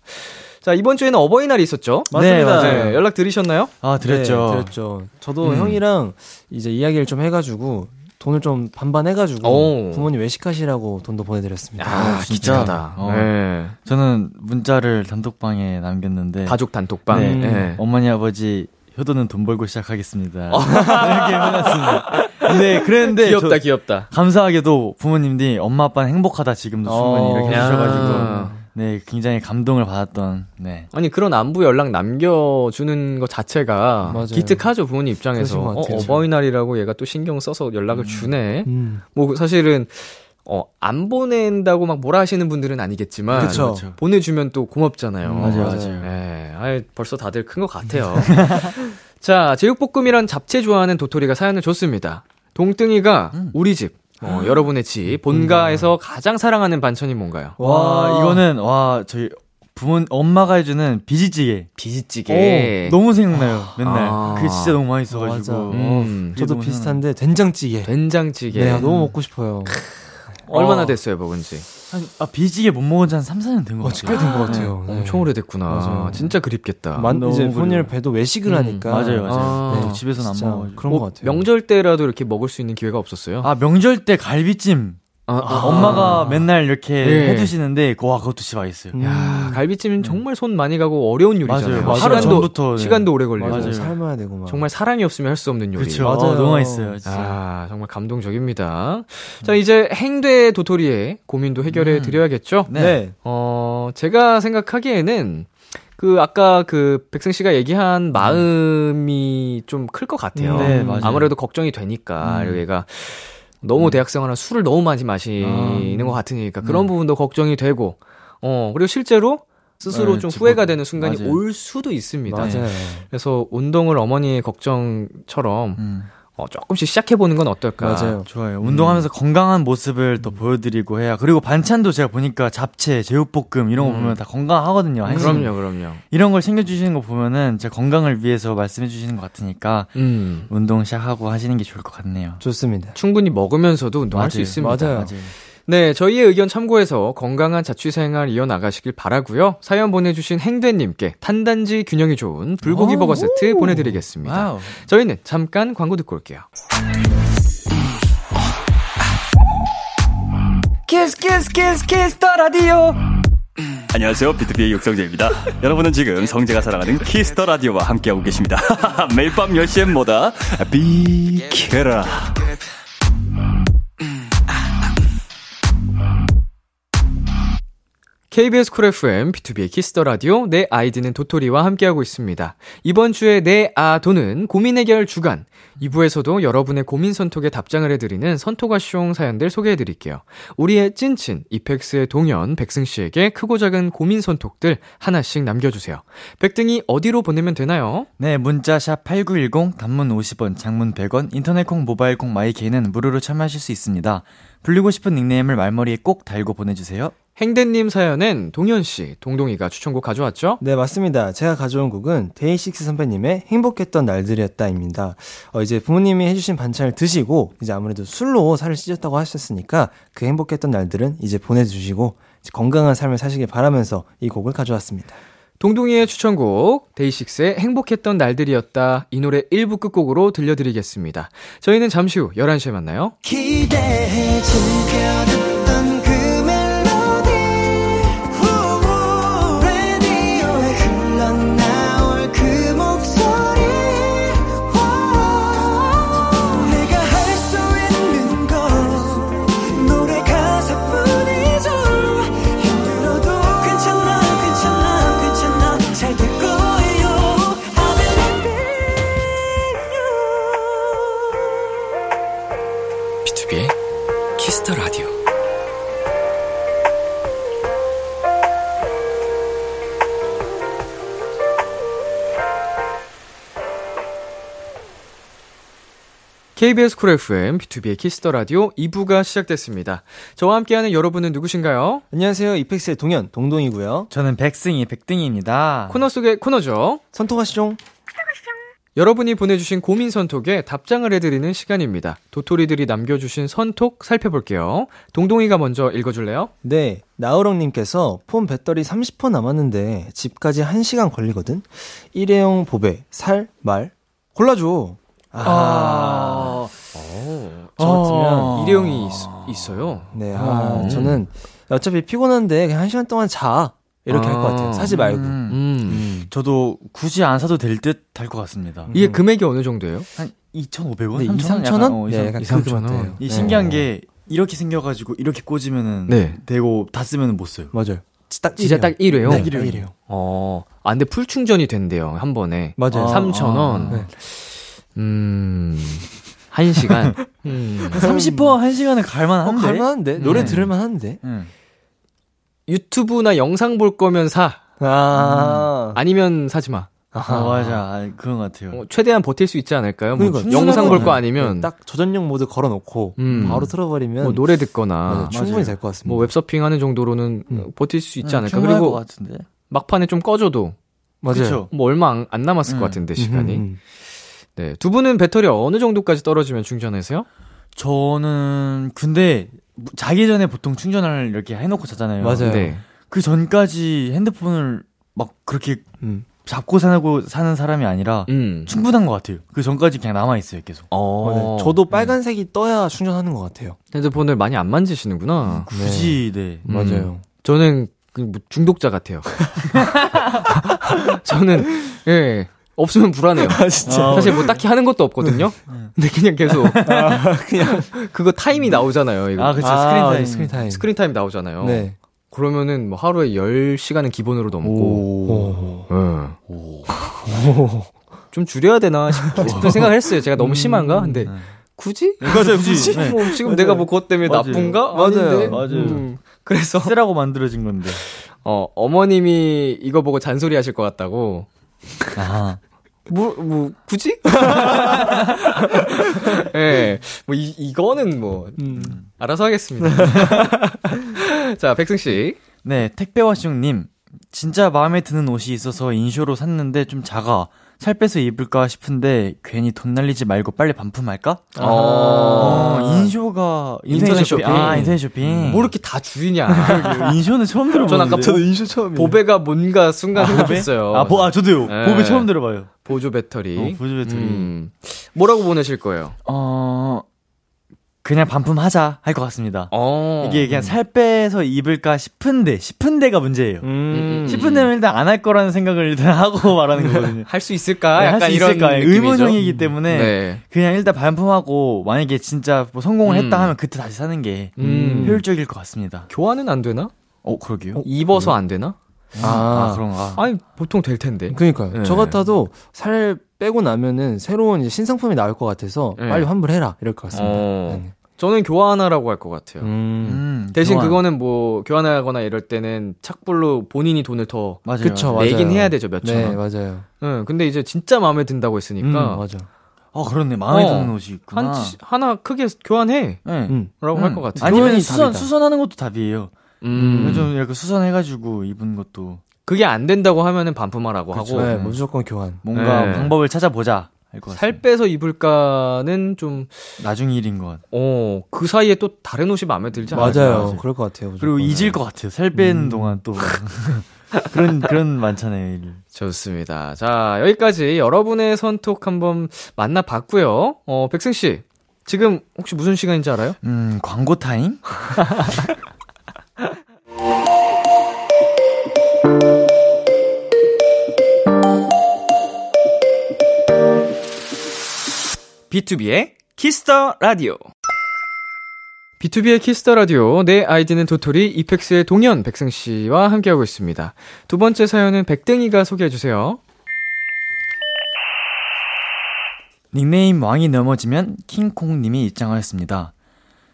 자 이번 주에는 어버이날이 있었죠? 네, 맞습니다. 맞아요. 네, 연락 드리셨나요? 아, 드렸죠. 네, 드렸죠. 저도 음. 형이랑 이제 이야기를 좀 해가지고 돈을 좀 반반 해가지고 오. 부모님 외식하시라고 돈도 보내드렸습니다. 아, 진짜? 기특하다. 어. 네. 저는 문자를 단톡방에 남겼는데. 가족 단톡방. 네. 네. 어머니, 아버지, 효도는 돈 벌고 시작하겠습니다. 이렇게 해놨습니다. 근데 그랬는데. 귀엽다, 저 귀엽다. 감사하게도 부모님들이 엄마 아빠는 행복하다 지금도 충분히 어. 이렇게 야. 해주셔가지고. 네, 굉장히 감동을 받았던, 네. 아니 그런 안부 연락 남겨주는 것 자체가 맞아요. 기특하죠 부모님 입장에서 어. 어버이날이라고 얘가 또 신경 써서 연락을 주네 음. 뭐 사실은 어, 안 보낸다고 막 뭐라 하시는 분들은 아니겠지만 그쵸. 그쵸. 보내주면 또 고맙잖아요. 맞아요, 맞아요. 맞아요. 네, 아이, 벌써 다들 큰 것 같아요. 자, 제육볶음이란 잡채 좋아하는 도토리가 사연을 줬습니다. 동등이가 음. 우리 집, 어, 여러분의 집, 본가에서 가장 사랑하는 반찬이 뭔가요? 와, 이거는, 와, 저희 부모, 엄마가 해주는 비지찌개. 비지찌개. 오, 너무 생각나요, 맨날. 아. 그게 진짜 너무 맛있어가지고. 맞아. 음, 그게 저도 비슷한데 된장찌개. 된장찌개. 네, 너무 먹고 싶어요. 얼마나 어. 됐어요, 먹은지? 한, 아, 비지찌개 못 먹은 지 한 3, 4년 된것 어, 같아요. 꽤된 것 같아요. 네. 엄청 오래됐구나. 맞아요. 진짜 그립겠다. 만, 이제. 부모님 배도 외식을 음, 하니까. 맞아요, 맞아요. 아. 네, 집에서는 안 진짜 먹어가지고. 그런 뭐 것 같아요. 명절 때라도 이렇게 먹을 수 있는 기회가 없었어요? 아, 명절 때 갈비찜. 아, 아. 엄마가 맨날 이렇게 네. 해주시는데, 와, 그것도 진짜 맛있어요. 음. 야, 갈비찜은 정말 손 많이 가고 어려운 요리잖아요. 맞아요. 맞아요. 시간도 전부터, 네. 시간도 오래 걸리고 맞아요. 맞아요. 삶아야 되고 막. 정말 사랑이 없으면 할 수 없는 요리. 그렇죠. 맞아요. 어, 너무 맛있어요, 진짜. 아, 정말 감동적입니다. 자, 이제 행대 도토리의 고민도 해결해 드려야겠죠? 네. 네. 어, 제가 생각하기에는 그 아까 그 백승 씨가 얘기한 마음이 좀 클 것 같아요. 음, 네, 맞아요. 아무래도 걱정이 되니까 음. 그리고 얘가 너무 대학생활은 술을 너무 많이 마시는 아. 것 같으니까 그런 네. 부분도 걱정이 되고 어 그리고 실제로 스스로 네, 좀 저- 후회가 되는 순간이 맞아요. 올 수도 있습니다. 맞아요. 그래서 운동을 어머니의 걱정처럼 음. 어, 조금씩 시작해 보는 건 어떨까? 맞아요. 좋아요. 운동하면서 건강한 모습을 또 보여드리고 해야. 그리고 반찬도 제가 보니까 잡채, 제육볶음 이런 거 음. 보면 다 건강하거든요. 한식. 그럼요, 그럼요. 이런 걸 챙겨주시는 거 보면은 제 건강을 위해서 말씀해주시는 것 같으니까 음. 운동 시작하고 하시는 게 좋을 것 같네요. 좋습니다. 충분히 먹으면서도 운동할 수 맞아요. 있습니다. 맞아요. 네, 저희의 의견 참고해서 건강한 자취생활 이어나가시길 바라고요. 사연 보내주신 행대님께 탄단지 균형이 좋은 불고기 버거 세트 보내드리겠습니다. 와우. 저희는 잠깐 광고 듣고 올게요. Kiss Kiss Kiss Kiss the Radio 안녕하세요. 비투비의 육성재입니다. 여러분은 지금 성재가 사랑하는 키스 더 라디오와 함께하고 계십니다. 매일 밤 10시엔 뭐다? 비키라. KBS 쿨 FM, 비투비의 키스 더 라디오, 내 아이디는 도토리와 함께하고 있습니다. 이번 주에 내아도는 고민 해결 주간. 2부에서도 여러분의 고민 선톡에 답장을 해드리는 선톡하쇼 사연들 소개해드릴게요. 우리의 찐친, 이펙스의 동현, 백승씨에게 크고 작은 고민 선톡들 하나씩 남겨주세요. 백등이 어디로 보내면 되나요? 네, 문자 샵 8910, 단문 50원, 장문 100원, 인터넷 콩, 모바일 콩, 마이케이는 무료로 참여하실 수 있습니다. 불리고 싶은 닉네임을 말머리에 꼭 달고 보내주세요. 행대님 사연엔 동현씨, 동동이가 추천곡 가져왔죠? 네, 맞습니다. 제가 가져온 곡은 데이식스 선배님의 행복했던 날들이었다입니다. 어, 이제 부모님이 해주신 반찬을 드시고, 이제 아무래도 술로 살을 찌셨다고 하셨으니까, 그 행복했던 날들은 이제 보내주시고, 이제 건강한 삶을 사시길 바라면서 이 곡을 가져왔습니다. 동동이의 추천곡 데이식스의 행복했던 날들이었다 이 노래 1부 끝곡으로 들려드리겠습니다. 저희는 잠시 후 11시에 만나요. 기대해 즐겨 KBS 쿨 FM, 비투비의 키스 더 라디오 2부가 시작됐습니다. 저와 함께하는 여러분은 누구신가요? 안녕하세요. 이펙스의 동현, 동동이고요. 저는 백승이, 백등이입니다. 코너 속의 코너죠. 선톡하쇼. 여러분이 보내주신 고민 선톡에 답장을 해드리는 시간입니다. 도토리들이 남겨주신 선톡 살펴볼게요. 동동이가 먼저 읽어줄래요? 네. 나우렁님께서 폰 배터리 30% 남았는데 집까지 1시간 걸리거든? 일회용 보배, 살, 말? 골라줘. 아. 아. 저 같으면 일회용이 있, 어요 네, 아, 음. 저는 어차피 피곤한데 그냥 한 시간 동안 자. 이렇게 아. 할것 같아요. 사지 말고. 음. 음. 저도 굳이 안 사도 될 듯 할 것 같습니다. 이게 음. 금액이 어느 정도예요? 한 2,500원? 네, 2, 3,000원? 어, 네, 약간 2, 3,000원. 이 신기한 네. 게 이렇게 생겨가지고 이렇게 꽂으면은 네. 되고 다 쓰면은 못 써요. 맞아요. 딱 진짜 딱 1회요? 네, 1회요. 어. 아, 근데 풀 충전이 된대요. 한 번에. 맞아요. 3,000원. 아, 네. 음. 1시간. 음. 30% 1시간은 갈만한데. 어, 갈만한데. 노래 네. 들을만 한데. 음. 유튜브나 영상 볼 거면 사. 아. 아니면 사지 마. 아, 맞아. 아, 그런 것 같아요. 어, 최대한 버틸 수 있지 않을까요? 뭐 그러니까, 영상 볼 거 아니면 네, 딱 저전용 모드 걸어 놓고 음. 바로 틀어버리면 뭐 노래 듣거나 네, 충분히 될 것 같습니다. 뭐 웹서핑 하는 정도로는 음. 버틸 수 있지 음, 않을까? 그리고 막판에 좀 꺼줘도 맞아요. 그쵸? 뭐 얼마 안, 안 남았을 것 음. 같은데 시간이. 음, 음, 네, 두 분은 배터리 어느 정도까지 떨어지면 충전하세요? 저는 근데 자기 전에 보통 충전을 이렇게 해놓고 자잖아요. 맞아요. 네. 그 전까지 핸드폰을 막 그렇게 음. 잡고 사고 사는 사람이 아니라 음. 충분한 것 같아요. 그 전까지 그냥 남아 있어요 계속. 어. 네. 저도 빨간색이 음. 떠야 충전하는 것 같아요. 핸드폰을 많이 안 만지시는구나. 굳이 네, 네. 맞아요. 저는 그뭐 중독자 같아요. 저는 예 없으면 불안해요. 아, 진짜. 사실 뭐 딱히 하는 것도 없거든요. 근데 그냥 계속 아, 그냥 그거 타임이 나오잖아요. 이거. 아, 그렇죠. 아, screen time. Screen time. Screen time 나오잖아요. 네. 그러면은 뭐 하루에 10시간은 기본으로 넘고. 오. 네. 오. 좀 줄여야 되나 싶은 생각을 했어요. 제가 너무 음. 심한가? 근데 네. 굳이? 맞아요, 굳이. 네. 뭐 지금 맞아요. 내가 뭐 그것 때문에 맞아요. 나쁜가? 맞아요. 아닌데. 맞아요. 음. 그래서 쓰라고 만들어진 건데. 어, 어머님이 이거 보고 잔소리 하실 것 같다고. 아. 뭐, 뭐, 굳이? 예. 네, 뭐, 이, 이거는 뭐, 음, 알아서 하겠습니다. 자, 백승씨. 네, 택배와숑님. 진짜 마음에 드는 옷이 있어서 인쇼로 샀는데 좀 작아. 살 빼서 입을까 싶은데 괜히 돈 날리지 말고 빨리 반품할까? 아, 어, 인쇼가 인터넷 쇼핑. 아, 인터넷 쇼핑. 뭐 이렇게 다 주이냐. 인쇼는 처음 들어보는데. 전 아까 저도 인쇼 처음이에요. 보배가 뭔가 순간 아, 생각했어요. 아, 보, 아, 저도요. 네. 보배 처음 들어봐요. 보조 배터리. 어, 보조 배터리. 음. 뭐라고 보내실 거예요? 어, 그냥 반품하자 할 것 같습니다. 어. 이게 그냥 살 빼서 입을까 싶은데 싶은데가 문제예요. 음. 싶은데는 일단 안 할 거라는 생각을 일단 하고 말하는 거거든요. 할 수 있을까? 네, 약간 이런 있을까? 의문형이기 때문에 네. 그냥 일단 반품하고 만약에 진짜 뭐 성공을 음. 했다 하면 그때 다시 사는 게 음. 효율적일 것 같습니다. 교환은 안 되나? 어 그러게요. 어, 입어서 안 되나? 아, 아, 그런가? 아니 보통 될 텐데. 그러니까요. 네. 저 같아도 살 빼고 나면은 새로운 이제 신상품이 나올 것 같아서 네. 빨리 환불해라 이럴 것 같습니다. 어. 네. 저는 교환하라고 할 것 같아요. 음, 음, 대신 교환. 그거는 뭐 교환하거나 이럴 때는 착불로 본인이 돈을 더 맞아요. 그쵸, 내긴 맞아요. 해야 되죠 몇천 네, 원. 맞아요. 응, 근데 이제 진짜 마음에 든다고 했으니까. 음, 맞아. 아 그렇네 마음에 어, 드는 옷이 있구나. 한, 하나 크게 교환해. 네. 음. 라고 할 것 같아요. 아니면 수선 수선하는 것도 답이에요. 음. 요즘 이렇게 수선해가지고 입은 것도. 그게 안 된다고 하면은 반품하라고 그쵸, 하고. 네, 무조건 교환. 뭔가 네. 방법을 찾아보자. 살 빼서 입을까는 좀 나중 일인 것 같아요. 어, 그 사이에 또 다른 옷이 마음에 들지 않아요? 맞아요. 그럴 것 같아요. 무조건. 그리고 잊을 것 같아요. 살 빼는 음. 동안 또. 그런, 그런 많잖아요, 일. 좋습니다. 자, 여기까지 여러분의 선톡 한번 만나봤고요. 어, 백승 씨. 지금 혹시 무슨 시간인지 알아요? 음, 광고 타임? 비투비의 키스 더 라디오. 비투비의 키스 더 라디오. 내 아이디는 도토리 이펙스의 동현 백승 씨와 함께하고 있습니다. 두 번째 사연은 백등이가 소개해 주세요. 닉네임 왕이 넘어지면 킹콩 님이 입장하였습니다.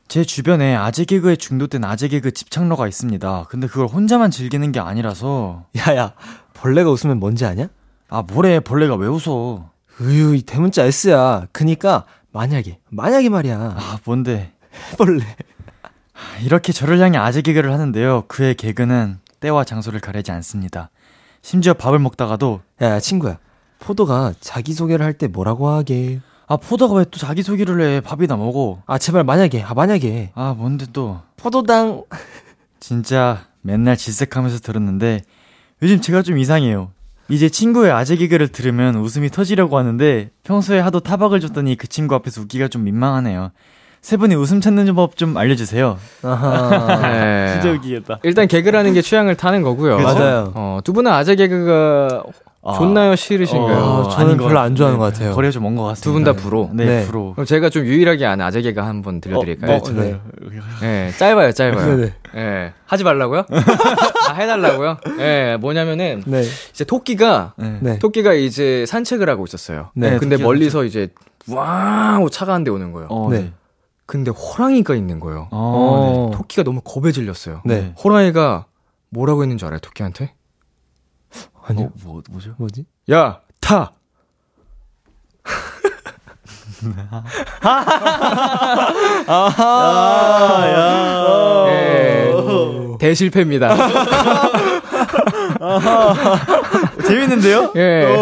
제 주변에 아재 개그에 중독된 아재 개그 집착러가 있습니다. 근데 그걸 혼자만 즐기는 게 아니라서 야야, 벌레가 웃으면 뭔지 아냐? 아 뭐래 벌레가 왜 웃어? 으유, 이 대문자 S야. 그니까 만약에, 만약에 말이야. 아 뭔데? 벌레. 이렇게 저를 향해 아재 개그를 하는데요. 그의 개그는 때와 장소를 가리지 않습니다. 심지어 밥을 먹다가도 야, 야, 친구야. 포도가 자기소개를 할 때 뭐라고 하게? 아 포도가 왜 또 자기 소개를 해? 밥이나 먹어. 아, 제발 만약에, 아, 만약에. 아 뭔데 또? 포도당. 진짜 맨날 질색하면서 들었는데 요즘 제가 좀 이상해요. 이제 친구의 아재 개그를 들으면 웃음이 터지려고 하는데 평소에 하도 타박을 줬더니 그 친구 앞에서 웃기가 좀 민망하네요. 세 분이 웃음 찾는 법 좀 알려주세요. 아하. 네. 진짜 웃기겠다. 일단 개그라는 게 취향을 타는 거고요. 맞아요. 어, 두 분은 아재 개그가 좋나요? 싫으신가요? 어, 저는 별로 안 같- 좋아하는 네, 것 같아요. 거리가 좀 먼 것 같습니다. 두 분다 불호. 네, 네. 불호. 그럼 제가 좀 유일하게 아는 아재 개그 한번 들려드릴까요? 어, 네. 네, 짧아요, 짧아요. 네네. 예, 하지 말라고요? 아, 해달라고요? 예, 뭐냐면은, 네. 이제 토끼가, 네. 네. 토끼가 이제 산책을 하고 있었어요. 네, 근데 토끼가 멀리서 이제, 와우, 차가 한 대 오는 거예요. 어, 네. 네. 근데 호랑이가 있는 거예요. 어, 네. 토끼가 너무 겁에 질렸어요. 네. 호랑이가 뭐라고 했는 줄 알아요, 토끼한테? 아니요. 어, 뭐, 뭐죠? 뭐지? 야, 타! 아, 예, 대실패입니다. 재밌는데요? 예. 재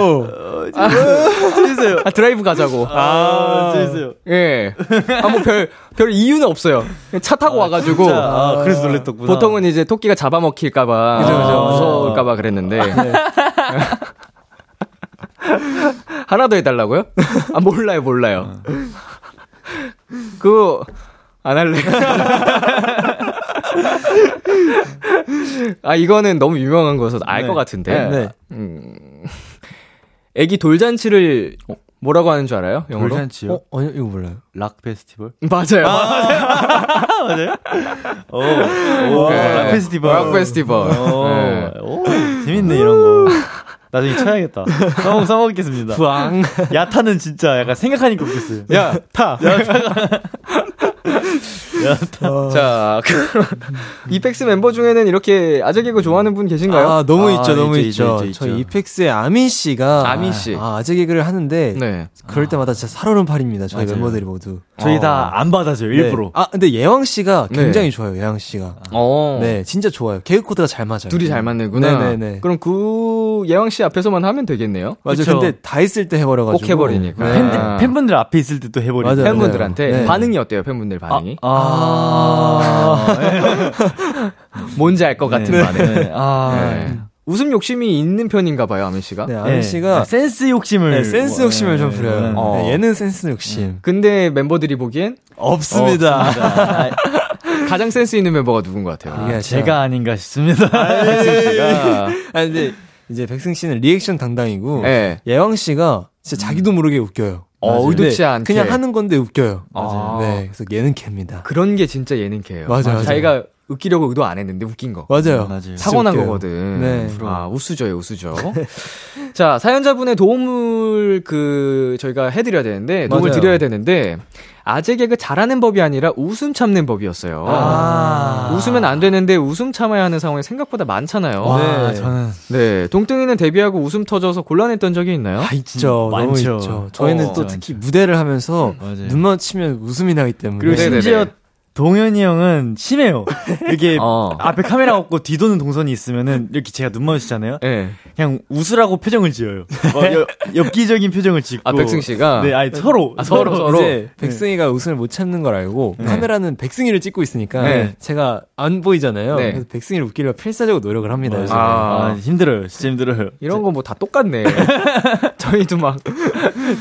밌어요. 아, 드라이브 가자고. 아, 재밌어요. 예. 아, 뭐 별, 별 이유는 없어요. 차 타고 와가지고. 아, 그래서 놀랬었구나. 보통은 이제 토끼가 잡아먹힐까봐. 그죠, 그죠. 무서울까봐 그랬는데. 하나 더 해달라고요? 아, 몰라요, 몰라요. 그거, 안 할래. 아, 이거는 너무 유명한 거여서 알것 네. 같은데. 네. 음, 애기 돌잔치를 뭐라고 하는 줄 알아요? 영어로? 돌잔치요? 어, 아니요, 이거 몰라요. rock festival? 맞아요. 오, 오, 네. rock festival. rock festival. 오, 네. 오, 재밌네, 이런 거. 나중에 쳐야겠다. 써먹, 써먹겠습니다. 부앙. 야타는 진짜 약간 생각하니까 웃겼어요. 야, 타. 어. 자, 그럼 이펙스 멤버 중에는 이렇게 아재 개그 좋아하는 분 계신가요? 아, 너무 아, 있죠, 너무 있죠, 있죠. 있죠, 저희. 이펙스의 아민 씨가. 아민 씨. 아, 아재 개그를 하는데. 네. 그럴 때마다 진짜 살얼음팔입니다, 저희 맞아요. 멤버들이 모두. 저희 어. 다안 받아줘요, 네. 일부러. 아, 근데 예왕 씨가 네. 굉장히 좋아요, 예왕 씨가. 어. 네, 진짜 좋아요. 개그 코드가 잘 맞아요. 둘이 잘 맞는구나. 네네네. 그럼 그 예왕 씨 앞에서만 하면 되겠네요. 맞아요. 근데 다 있을 때 해 버려 가지고. 꼭 해버리니까. 네. 팬들, 팬분들 앞에 있을 때 또 해버리고. 맞아요. 팬분들한테 네. 반응이 어때요? 팬분들 반응이? 아. 뭔지 알 것 같은 네. 반응. 네. 아. 네. 웃음 욕심이 있는 편인가 봐요, 아민 씨가. 네, 아민 네. 씨가. 아, 센스 욕심을. 네, 센스 욕심을 좀 네, 부려요. 네. 어. 네, 얘는 센스 욕심. 근데 멤버들이 보기엔 없습니다. 아, 가장 센스 있는 멤버가 누군 것 같아요? 진짜- 제가 아닌가 싶습니다. 씨가. 아 근데 이제 백승 씨는 리액션 담당이고 네. 예왕 씨가 진짜 자기도 모르게 웃겨요. 어, 맞아요. 의도치 않게. 그냥 하는 건데 웃겨요. 맞아요. 네, 그래서 예능 캡니다. 그런 게 진짜 예능캐예요. 맞아요, 맞아요. 자기가 웃기려고 의도 안 했는데 웃긴 거. 맞아요. 맞아요. 타고난 웃겨요. 거거든. 네. 아, 우수저예요, 우수저. 자, 사연자분의 도움을 그 저희가 해 드려야 되는데 도움을 맞아요. 드려야 되는데 아재 개그 잘하는 법이 아니라 웃음 참는 법이었어요. 아. 웃으면 안 되는데 웃음 참아야 하는 상황이 생각보다 많잖아요. 와, 네. 저는 네, 동등이는 데뷔하고 웃음 터져서 곤란했던 적이 있나요? 아, 있죠. 너무 많죠. 있죠. 저희는 어, 또 특히 무대를 하면서 맞아요. 눈 마치면 웃음이 나기 때문에. 그리고 네네네. 심지어 동현이 형은 심해요. 이게 어. 앞에 카메라 없고 뒤도는 동선이 있으면은 이렇게 제가 눈 마주치잖아요. 네. 그냥 웃으라고 표정을 지어요. 어, 여, 엽기적인 표정을 짓고. 아, 백승 씨가? 네, 아니 서로 아, 서로, 서로. 이제 백승이가 웃음을 못 참는 걸 알고 카메라는 백승이를 찍고 있으니까 네. 제가 안 보이잖아요. 네. 그래서 백승이를 웃기려 필사적으로 노력을 합니다. 요즘에. 아. 아, 힘들어요. 진짜 힘들어요. 이런 거 뭐 다 똑같네. 저희도 막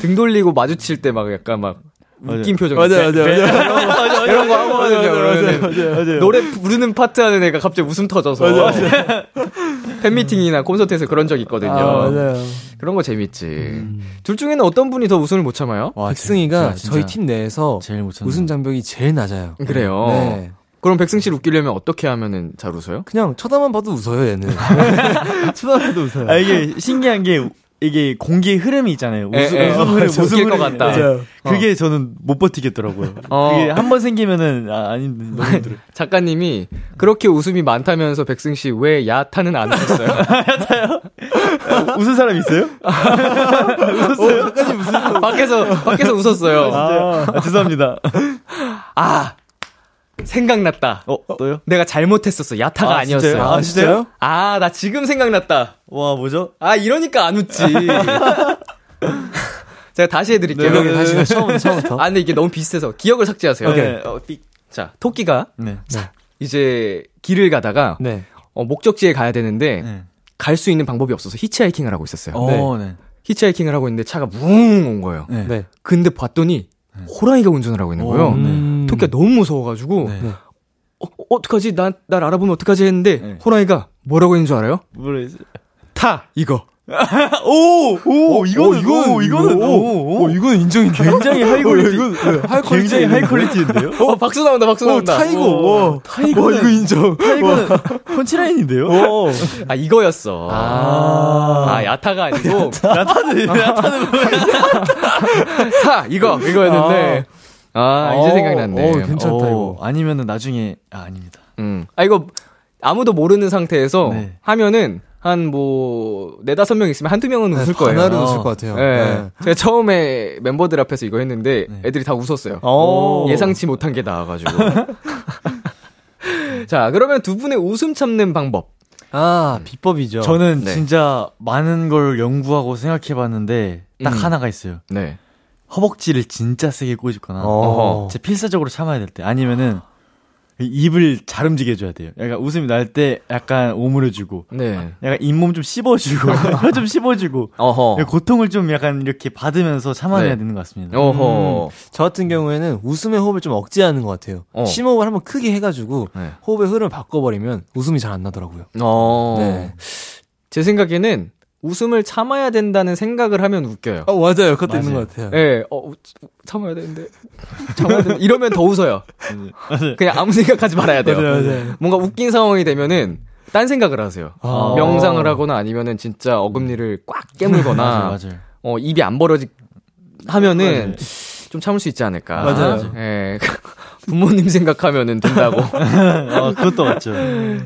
등 돌리고 마주칠 때 막 약간 막 웃긴 표정. 맞아요, 맞아요, 배- 맞아요. 이런 거 하거든요. 그러면은 맞아요, 맞아요. 노래 부르는 파트 하는 애가 갑자기 웃음 터져서 팬미팅이나 콘서트에서 그런 적 있거든요. 아, 맞아요. 그런 거 재밌지. 둘 중에는 어떤 분이 더 웃음을 못 참아요? 와, 백승이가 진짜, 저희 팀 내에서 제일 못 참는 웃음 장벽이 제일 낮아요. 그래요. 네. 그럼 백승 씨를 웃기려면 어떻게 하면은 잘 웃어요? 그냥 쳐다만 봐도 웃어요, 얘는. 쳐다만 봐도 웃어요. 아, 이게 신기한 게 이게 공기의 흐름이 있잖아요. 웃음, 에, 에, 웃음 어, 흐름, 웃음 것 흐름이. 같다. 네. 그게 저는 못 버티겠더라고요. 어. 그게 한 번 생기면은 아, 아니 너무 힘들어요. 작가님이 그렇게 웃음이 많다면서 백승 씨 왜 야타는 안 하셨어요? 웃은 사람 있어요? 밖에서 밖에서 웃었어요. 아, 죄송합니다. 아 생각났다. 어, 또요? 내가 잘못했었어. 야타가 아, 아, 니었어요 진짜요? 아, 진짜요? 아, 나 지금 생각났다. 와, 뭐죠? 아, 이러니까 안 웃지. 제가 다시 해드릴게요. 네, 네, 네, 다시 네. 처음, 처음부터. 아, 근데 이게 너무 비슷해서 기억을 삭제하세요. 오케이. 어, 삐- 자, 토끼가 네. 이제 길을 가다가 네. 어, 목적지에 가야 되는데 네. 갈수 있는 방법이 없어서 히치하이킹을 하고 있었어요. 어, 네. 히치하이킹을 하고 있는데 차가 뭉 온 거예요. 네. 네. 근데 봤더니 호랑이가 운전을 하고 있는 거예요. 오, 네. 음. 토끼가 너무 무서워가지고 네. 어, 어떡하지? 나, 날 알아보면 어떡하지? 했는데 네. 호랑이가 뭐라고 했는 줄 알아요? 모르겠어요. 타 이거. 오, 오, 이거는, 이거는, 오, 이거는, 오, 오, 이거는 인정이 굉장히 high quality. high 굉장히 high quality인데요? 어 박수 나온다 박수 나온다. tiger, 와, tiger, 이거 인정. tiger는 punchline인데요? 아 이거였어. 아, 아 야타가 아니고 나타는, 나타는 타 이거 이거였는데 아, 이제 생각났네. 어, 괜찮다, 이거. 아니면은 나중에, 아, 아닙니다. 음. 아 이거 아무도 모르는 상태에서 네. 하면은 한 뭐 네다섯 명 있으면 한두 명은 웃을 거예요. 하나는 웃을 것 같아요. 네. 네. 제가 처음에 멤버들 앞에서 이거 했는데 네. 애들이 다 웃었어요. 오. 예상치 못한 게 나와가지고. 자, 그러면 두 분의 웃음 참는 방법. 아, 비법이죠. 저는 네. 진짜 많은 걸 연구하고 생각해 봤는데, 딱 음. 하나가 있어요. 네. 허벅지를 진짜 세게 꼬집거나, 어. 진짜 필사적으로 참아야 될 때, 아니면은, 입을 잘 움직여 줘야 돼요. 약간 웃음이 날 때 약간 오므려 주고, 네. 약간 잇몸 좀 씹어 주고, 혀 좀 씹어 주고, 어허. 고통을 좀 약간 이렇게 받으면서 참아내야 네. 되는 것 같습니다. 어허. 저 같은 경우에는 웃음의 호흡을 좀 억제하는 것 같아요. 어. 심호흡을 한번 크게 해 가지고 네. 호흡의 흐름을 바꿔 버리면 웃음이 잘 안 나더라고요. 어. 네. 제 생각에는 웃음을 참아야 된다는 생각을 하면 웃겨요. 어, 맞아요. 그것도 맞아요. 있는 것 같아요. 예, 어, 우- 참아야 되는데. 참아야 되는데. 이러면 더 웃어요. 그냥 아무 생각하지 말아야 돼요. 맞아요, 맞아요. 뭔가 웃긴 상황이 되면은, 딴 생각을 하세요. 아. 명상을 하거나 아니면은 진짜 어금니를 꽉 깨물거나, 맞아요, 맞아요. 어, 입이 안 벌어지, 하면은, 좀 참을 수 있지 않을까. 맞아요. 예. 부모님 생각하면은 된다고. 아, 그것도 맞죠.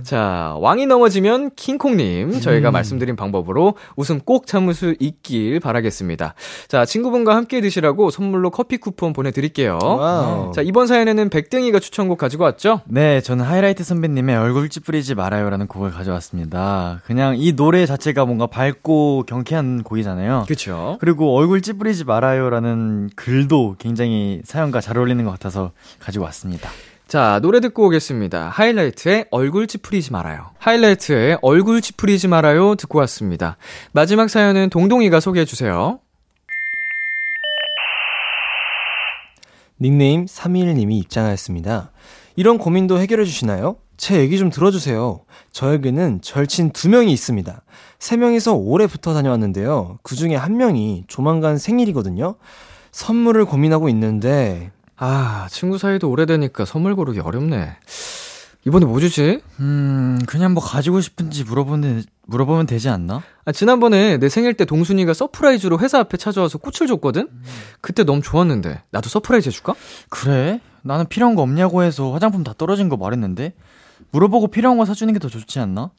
자, 왕이 넘어지면 킹콩님, 음. 저희가 말씀드린 방법으로 웃음 꼭 참을 수 있길 바라겠습니다. 자, 친구분과 함께 드시라고 선물로 커피 쿠폰 보내드릴게요. 와우. 자, 이번 사연에는 백등이가 추천곡 가지고 왔죠? 네, 저는 하이라이트 선배님의 얼굴 찌푸리지 말아요라는 곡을 가져왔습니다. 그냥 이 노래 자체가 뭔가 밝고 경쾌한 곡이잖아요. 그쵸. 그리고 얼굴 찌푸리지 말아요라는 글도 굉장히 사연과 잘 어울리는 것 같아서 가지고 왔습니다. 자, 노래 듣고 오겠습니다. 하이라이트의 얼굴 찌푸리지 말아요. 하이라이트의 얼굴 찌푸리지 말아요 듣고 왔습니다. 마지막 사연은 동동이가 소개해 주세요. 닉네임 321님이 입장하였습니다. 이런 고민도 해결해 주시나요? 제 얘기 좀 들어주세요. 저에게는 절친 두 명이 있습니다. 세 명이서 오래 붙어 다녀왔는데요. 그 중에 한 명이 조만간 생일이거든요. 선물을 고민하고 있는데, 아, 친구 사이도 오래되니까 선물 고르기 어렵네. 이번에 뭐 주지? 음, 그냥 뭐 가지고 싶은지 물어보면, 물어보면 되지 않나? 아, 지난번에 내 생일 때 동순이가 surprise로 회사 앞에 찾아와서 꽃을 줬거든? 그때 너무 좋았는데. 나도 surprise 해줄까? 그래? 나는 필요한 거 없냐고 해서 화장품 다 떨어진 거 말했는데? 물어보고 필요한 거 사주는 게 더 좋지 않나?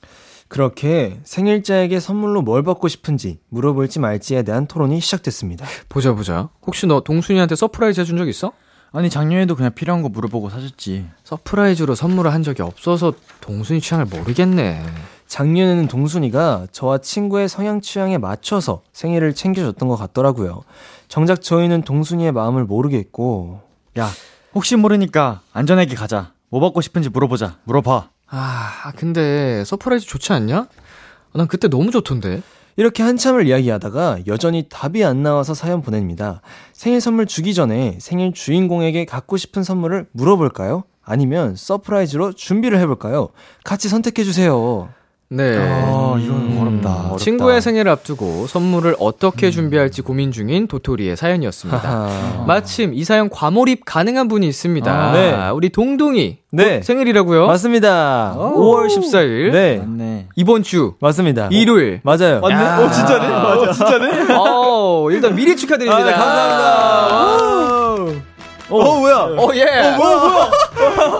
그렇게 생일자에게 선물로 뭘 받고 싶은지 물어볼지 말지에 대한 토론이 시작됐습니다. 보자, 보자. 혹시 너 동순이한테 surprise 해준 적 있어? 아니 작년에도 그냥 필요한 거 물어보고 사줬지. surprise로 선물을 한 적이 없어서 동순이 취향을 모르겠네. 작년에는 동순이가 저와 친구의 성향 취향에 맞춰서 생일을 챙겨줬던 것 같더라고요. 정작 저희는 동순이의 마음을 모르겠고 야, 혹시 모르니까 안전하게 가자. 뭐 받고 싶은지 물어보자. 물어봐. 아, 근데 surprise 좋지 않냐? 난 그때 너무 좋던데. 이렇게 한참을 이야기하다가 여전히 답이 안 나와서 사연 보냅니다. 생일 선물 주기 전에 생일 주인공에게 갖고 싶은 선물을 물어볼까요? 아니면 surprise로 준비를 해볼까요? 같이 선택해주세요. 네. 아, 이건 어렵다. 어렵다. 친구의 생일을 앞두고 선물을 어떻게 준비할지 고민 중인 도토리의 사연이었습니다. 하하. 마침 이 사연 과몰입 가능한 분이 있습니다. 아, 네. 우리 동동이 네. 곧 생일이라고요? 맞습니다. 5월 14일 네. 맞네. 이번 주 맞습니다. 일요일. 맞아요. 맞네? 어, 진짜네? 맞아, 진짜네? 어, 일단 미리 축하드립니다. 아, 네, 감사합니다. 어, 뭐야? oh yeah. 뭐야, 뭐야?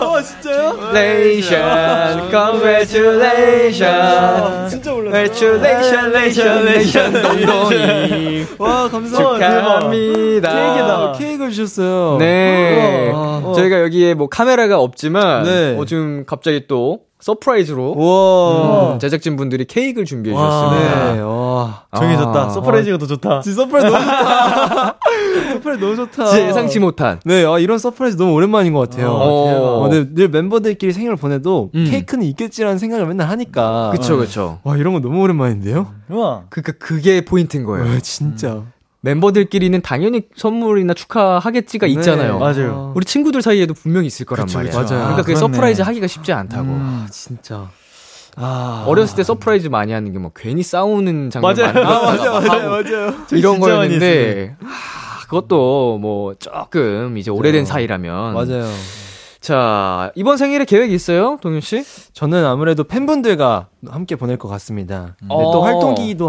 어, 진짜요? Congratulations, congratulations. 진짜 몰랐어. Congratulations, 동동이. 와, 감사합니다. 축하합니다. 케이크다. 케이크를 주셨어요. 네. 우와. 저희가 여기에 뭐 카메라가 없지만, 네. 어, 지금 갑자기 또 surprise로 우와. 음, 제작진 분들이 케이크를 준비해 와. 주셨습니다. 네, 와. 정해졌다. 아. surprise가 더 좋다. 진짜 surprise 너무 좋다. surprise 너무 좋다. 진짜 예상치 못한. 네, 아, 이런 surprise 너무 오랜만인 것 같아요. 어. 어, 네, 늘 멤버들끼리 생일을 보내도 음. 케이크는 있겠지라는 생각을 맨날 하니까. 그쵸, 그쵸. 와, 이런 거 너무 오랜만인데요? 우와. 그니까 그게 포인트인 거예요. 와, 진짜. 멤버들끼리는 당연히 선물이나 축하하겠지가 네. 있잖아요. 맞아요. 우리 친구들 사이에도 분명히 있을 거란 그쵸, 말이야. 맞아요. 그러니까 그게 그렇네. surprise 하기가 쉽지 않다고. 음. 진짜. 아. 어렸을 때 surprise 많이 하는 게 뭐 괜히 싸우는 장면 맞아요. 많이 아, 맞아요, 맞아요, 맞아요. 이런 거였는데 하, 그것도 뭐 조금 이제 오래된 사이라면 맞아요. 자 이번 생일에 계획이 있어요, 동현 씨? 저는 아무래도 팬분들과 함께 보낼 것 같습니다. 네, 어. 또 활동기도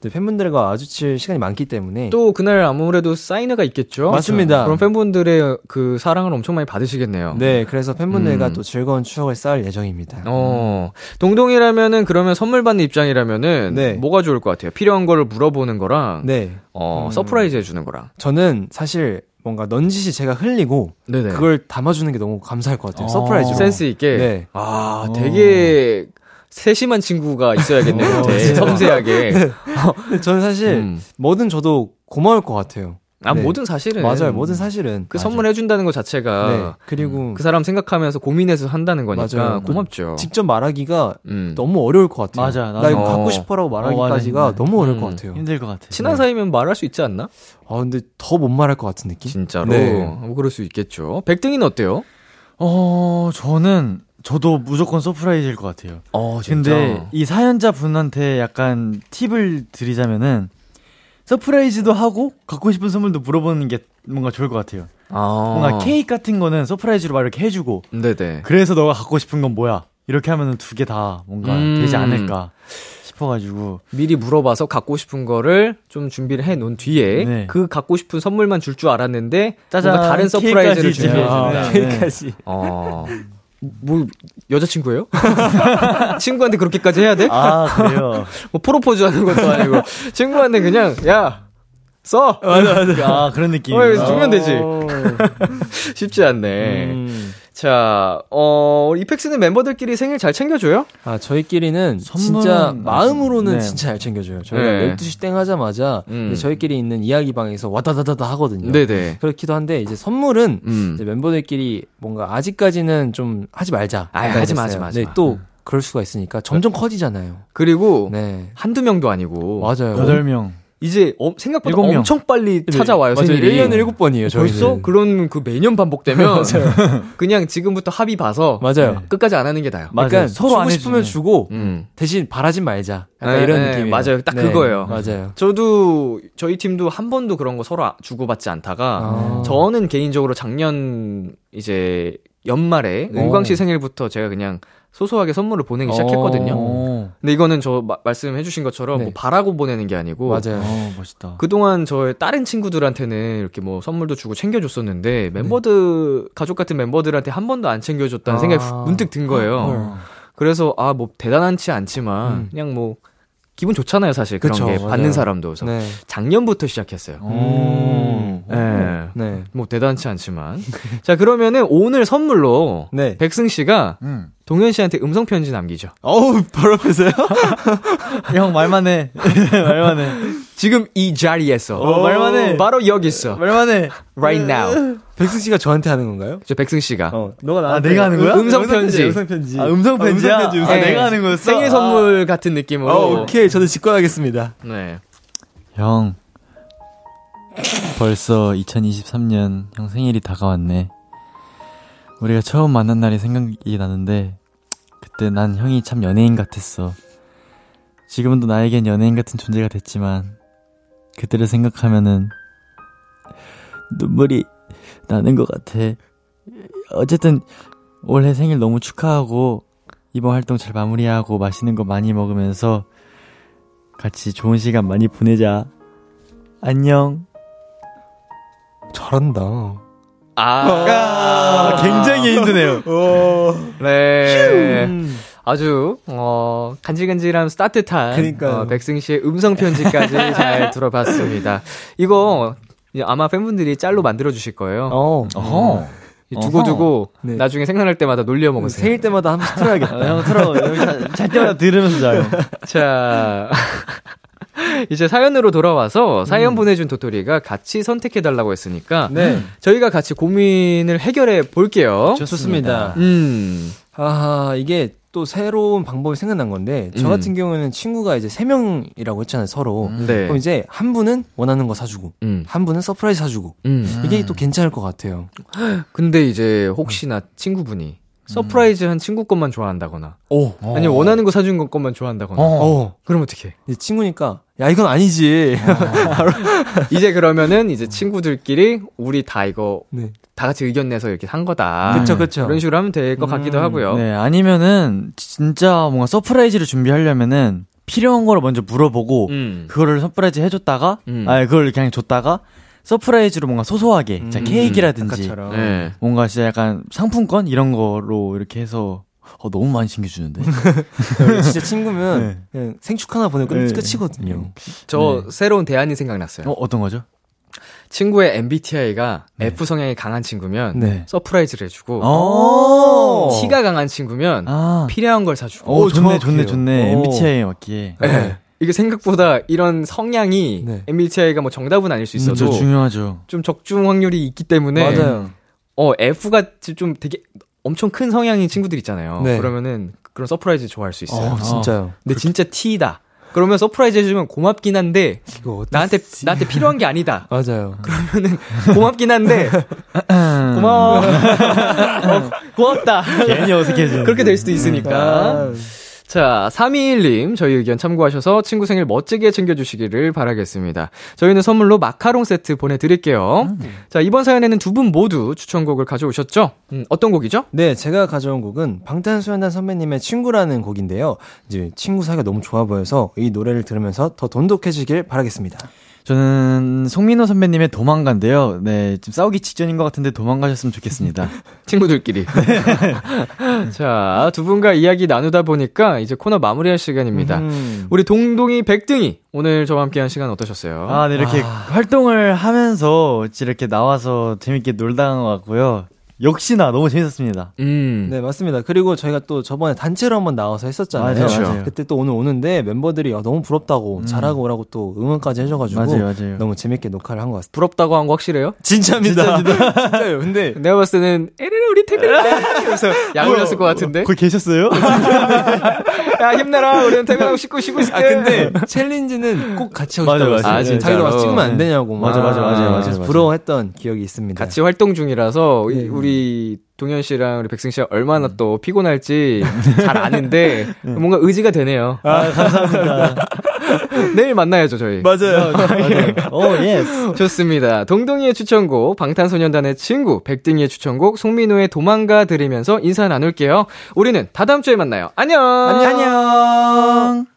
네, 팬분들과 마주칠 시간이 많기 때문에 또 그날 아무래도 사인회가 있겠죠. 맞습니다. 그럼 팬분들의 그 사랑을 엄청 많이 받으시겠네요. 네, 그래서 팬분들과 음. 또 즐거운 추억을 쌓을 예정입니다. 어, 동동이라면은 그러면 선물 받는 입장이라면은 네. 뭐가 좋을 것 같아요? 필요한 거를 물어보는 거랑 네, 어, 음. surprise 해주는 거랑. 저는 사실 뭔가 넌지시 제가 흘리고 네네. 그걸 담아주는 게 너무 감사할 것 같아요. 어. surprise로. 센스 있게. 네. 아, 어. 되게 세심한 친구가 있어야겠네요. 되게 섬세하게. 근데 저는 사실 음. 뭐든 저도 고마울 것 같아요. 아, 네. 뭐든 사실은. 맞아요, 뭐든 사실은. 그 선물 해 준다는 것 자체가. 네, 그리고 그 사람 생각하면서 고민해서 한다는 거니까 맞아요. 고맙죠. 직접 말하기가 음. 너무 어려울 것 같아요. 맞아, 나 이거. 갖고 어. 싶어라고 말하기까지가 어. 너무 어려울 음. 것 같아요. 힘들 것 같아. 친한 네. 사이면 말할 수 있지 않나? 아 근데 더 못 말할 것 같은 느낌? 진짜로. 네. 뭐 그럴 수 있겠죠. 백등이는 어때요? 어, 저는 저도 무조건 surprise일 것 같아요. 어, 근데 이 사연자 분한테 약간 팁을 드리자면은 surprise도 하고 갖고 싶은 선물도 물어보는 게 뭔가 좋을 것 같아요. 아. 뭔가 케이크 같은 거는 surprise로 막 이렇게 해주고 네네. 그래서 너가 갖고 싶은 건 뭐야? 이렇게 하면은 두 개 다 뭔가 음. 되지 않을까 싶어가지고 미리 물어봐서 갖고 싶은 거를 좀 준비를 해 놓은 뒤에 네. 그 갖고 싶은 선물만 줄 줄 알았는데 짜잔, 다른 surprise를 준비해 아, 준다. 네. 여기까지. 어. 뭐 여자친구예요? 친구한테 그렇게까지 해야 돼? 아 그래요. 뭐 프로포즈 하는 것도 아니고 친구한테 그냥 야 써. 아 그런 느낌. 어, 주면 되지. 어. 쉽지 않네. 음. 자, 어, 이펙스는 멤버들끼리 생일 잘 챙겨줘요? 아 저희끼리는 선물은 진짜 네. 마음으로는 네. 진짜 잘 챙겨줘요. 저희가 네. 12시 땡 하자마자 음. 저희끼리 있는 이야기방에서 와다다다다 하거든요. 네네. 그렇기도 한데 이제 선물은 음. 이제 멤버들끼리 뭔가 아직까지는 좀 하지 말자. 생각이 하지 마, 됐어요. 하지 마, 네, 마. 또 그럴 수가 있으니까 점점 커지잖아요. 그리고 네. 한두 명도 아니고 맞아요. 여덟 명. 이제 어, 생각보다 일곱 명. 엄청 빨리 찾아와요, 맞아요. 생일이. 1년에 7번이에요, 저희는. 벌써? 그런 그 매년 반복되면 그냥 지금부터 합의 봐서 맞아요. 끝까지 안 하는 게 나아요. 맞아요. 약간 서로 주고 안 싶으면. 주고 음. 대신 바라진 말자. 약간 네, 이런 네, 느낌이에요. 맞아요. 딱 네, 그거예요. 맞아요. 저도 저희 팀도 한 번도 그런 거 서로 아- 주고받지 않다가 아. 저는 개인적으로 작년 이제 연말에 네. 은광 씨 생일부터 제가 그냥 소소하게 선물을 보내기 시작했거든요. 어. 근데 이거는 저 마- 말씀해주신 것처럼 네. 뭐 바라고 보내는 게 아니고 맞아요. 어 멋있다. 그동안 저의 다른 친구들한테는 이렇게 뭐 선물도 주고 챙겨줬었는데 멤버들 가족 같은 멤버들한테 한 번도 안 챙겨줬다는 아. 생각이 후- 문득 든 거예요. 어. 그래서 아 뭐 대단한지 않지만 음. 그냥 뭐 기분 좋잖아요, 사실. 그런 그쵸, 게 맞아요. 받는 사람도. 그래서 네. 작년부터 시작했어요. 음. 네. 네. 뭐 대단치 않지만. 자, 그러면은 오늘 선물로 네. 백승 씨가 음. 동현 씨한테 음성 편지 남기죠. 어우, 바로 앞에서요? 형 말만 해. 말만 해. 지금 이 자리에서 어, 말만 해. 바로 여기 있어. 말만 해. right now. 백승 씨가 저한테 하는 건가요? 저 백승 씨가 어, 너가 아, 내가 하는 거야? 음성 편지. 음성 편지. 아, 음성 편지야? 음성 편지, 음성 아, 네. 내가 하는 거였어? 생일 선물 같은 느낌으로. 어, 오케이. 저는 직관하겠습니다. 네. 형. 벌써 2023년 형 생일이 다가왔네. 우리가 처음 만난 날이 생각이 나는데, 그때 난 형이 참 연예인 같았어. 지금도 나에겐 연예인 같은 존재가 됐지만, 그때를 생각하면은, 눈물이 나는 것 같아. 어쨌든, 올해 생일 너무 축하하고, 이번 활동 잘 마무리하고, 맛있는 거 많이 먹으면서, 같이 좋은 시간 많이 보내자. 안녕. 잘한다. 아, 굉장히 힘드네요. 네. 아주 어 간질간질한 따뜻한 그러니까요. 어, 백승 씨의 음성 편지까지 잘 들어봤습니다. 이거 아마 팬분들이 짤로 만들어 주실 거예요. 어. 어허. 두고 두고 네. 나중에 생각날 때마다 놀려 먹으세요. 생일 때마다 한 번씩 틀어야겠다. 형 틀어. 잘 때마다 들으면서 자요. 자. 이제 사연으로 돌아와서 사연 보내준 도토리가 같이 선택해달라고 했으니까 네. 저희가 같이 고민을 해결해 볼게요. 좋습니다. 음, 아, 이게 또 새로운 방법이 생각난 건데, 저 음. 같은 경우에는 친구가 이제 세 명이라고 했잖아요, 서로. 네. 그럼 이제 한 분은 원하는 거 사주고, 음, 한 분은 surprise 사주고, 음. 이게 또 괜찮을 것 같아요. 근데 이제 혹시나 친구분이 surprise 한 친구 것만 좋아한다거나 오. 아니면 원하는 거 사준 것 것만 좋아한다거나 어. 그럼 어떡해 이제 친구니까, 야, 이건 아니지. 이제 그러면은 이제 친구들끼리 우리 다 이거 네. 다 같이 의견 내서 이렇게 한 거다 그쵸, 그쵸. 이런 식으로 하면 될것 같기도 하고요 네, 아니면은 진짜 뭔가 surprise를 준비하려면은 필요한 거를 먼저 물어보고 음. 그거를 surprise 해줬다가 음. 아 그걸 그냥 줬다가 surprise로 뭔가 소소하게 음, 케이크라든지. 네. 뭔가 진짜 약간 상품권 이런 거로 이렇게 해서 어 너무 많이 챙겨주는데 진짜 친구면 네. 그냥 생축 하나 보내고 끝, 네. 끝이거든요. 저 새로운 대안이 생각났어요 어 어떤 거죠? 친구의 MBTI가 F 성향이 강한 친구면 네. surprise를 해주고 어 T가 강한 친구면 아 필요한 걸 사주고 오, 좋네, 정확해요. 좋네, 좋네. 오. MBTI에 맞기에. 네. 이게 생각보다 이런 성향이 네. MBTI가 뭐 정답은 아닐 수 있어도 진짜 중요하죠. 좀 적중 확률이 있기 때문에 맞아요. 어 F가 좀 되게 엄청 큰 성향인 친구들 있잖아요. 네. 그러면은 그런 surprise 좋아할 수 있어요. 어, 진짜요. 근데 진짜 T다. 그러면 surprise 해주면 고맙긴 한데 나한테 나한테 필요한 게 아니다. 맞아요. 고맙긴 한데 고마워. 어, 고맙다. 괜히 어색해져. 그렇게 될 수도 있으니까. 아, 자, 321님, 저희 의견 참고하셔서 친구 생일 멋지게 챙겨주시기를 바라겠습니다. 저희는 선물로 마카롱 세트 보내드릴게요. 자, 이번 사연에는 두 분 모두 추천곡을 가져오셨죠? 음, 어떤 곡이죠? 네, 제가 가져온 곡은 방탄소년단 선배님의 친구라는 곡인데요. 이제 친구 사이가 너무 좋아 보여서 이 노래를 들으면서 더 돈독해지길 바라겠습니다. 저는 송민호 선배님의 도망간데요. 네, 지금 싸우기 직전인 것 같은데 도망가셨으면 좋겠습니다. 친구들끼리. 자, 두 분과 이야기 나누다 보니까 이제 코너 마무리할 시간입니다. 음. 우리 동동이 백등이 오늘 저와 함께한 시간 어떠셨어요? 아, 네, 이렇게 활동을 하면서 이렇게 나와서 재밌게 놀다 같고요. 역시나 너무 재밌었습니다. 음. 네, 맞습니다. 그리고 저희가 또 저번에 단체로 한번 나와서 했었잖아요. 맞아요, 그렇죠. 맞아요. 그때 또 오늘 오는데 멤버들이 아, 너무 부럽다고 잘하고 오라고 또 응원까지 해줘가지고 맞아요, 맞아요. 너무 재밌게 녹화를 한 것 같습니다. 부럽다고 한 거 확실해요? 진짜입니다. 진짜요. 근데 내가 봤을 때는 에르르 우리 퇴근해 그래서 약 올렸을 것 같은데 거기 계셨어요? 야 힘내라 우리는 퇴근하고 씻고 쉬고 있을게 아 근데 챌린지는 꼭 같이 하고 맞아요, 싶다고 맞아요. 했어요. 아, 자기도 와서? 찍으면 안 되냐고 막. 맞아, 맞아, 맞아요, 맞아요, 그래서 맞아요. 부러워했던 기억이 있습니다. 같이 활동 중이라서 이- 우리 동현 씨랑 우리 백승 씨가 얼마나 또 피곤할지 잘 아는데 뭔가 의지가 되네요. 아, 감사합니다. 내일 만나야죠 저희. 맞아요. 오, yes. 좋습니다. 동동이의 추천곡 방탄소년단의 친구 백등이의 추천곡 송민호의 도망가 들으면서 인사 나눌게요. 우리는 다다음 주에 만나요. 안녕. 안녕.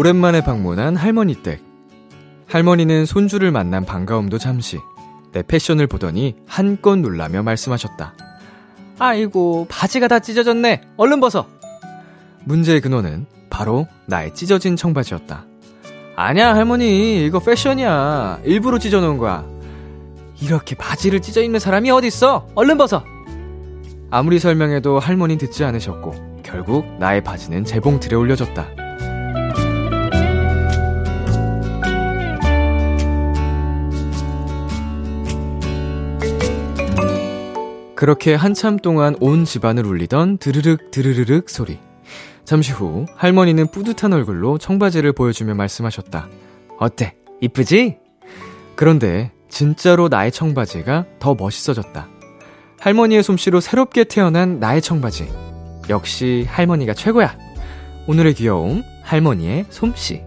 오랜만에 방문한 할머니 댁. 할머니는 손주를 만난 반가움도 잠시. 내 패션을 보더니 한껏 놀라며 말씀하셨다. 아이고, 바지가 다 찢어졌네. 얼른 벗어. 문제의 근원은 바로 나의 찢어진 청바지였다. 아냐, 할머니. 이거 패션이야. 일부러 찢어 놓은 거야. 이렇게 바지를 찢어 입는 사람이 어딨어? 얼른 벗어! 아무리 설명해도 할머니 듣지 않으셨고, 결국 나의 바지는 재봉틀에 올려졌다. 그렇게 한참 동안 온 집안을 울리던 드르륵 드르르륵 소리. 잠시 후 할머니는 뿌듯한 얼굴로 청바지를 보여주며 말씀하셨다. 어때? 이쁘지? 그런데 진짜로 나의 청바지가 더 멋있어졌다. 할머니의 솜씨로 새롭게 태어난 나의 청바지. 역시 할머니가 최고야. 오늘의 귀여움, 할머니의 솜씨.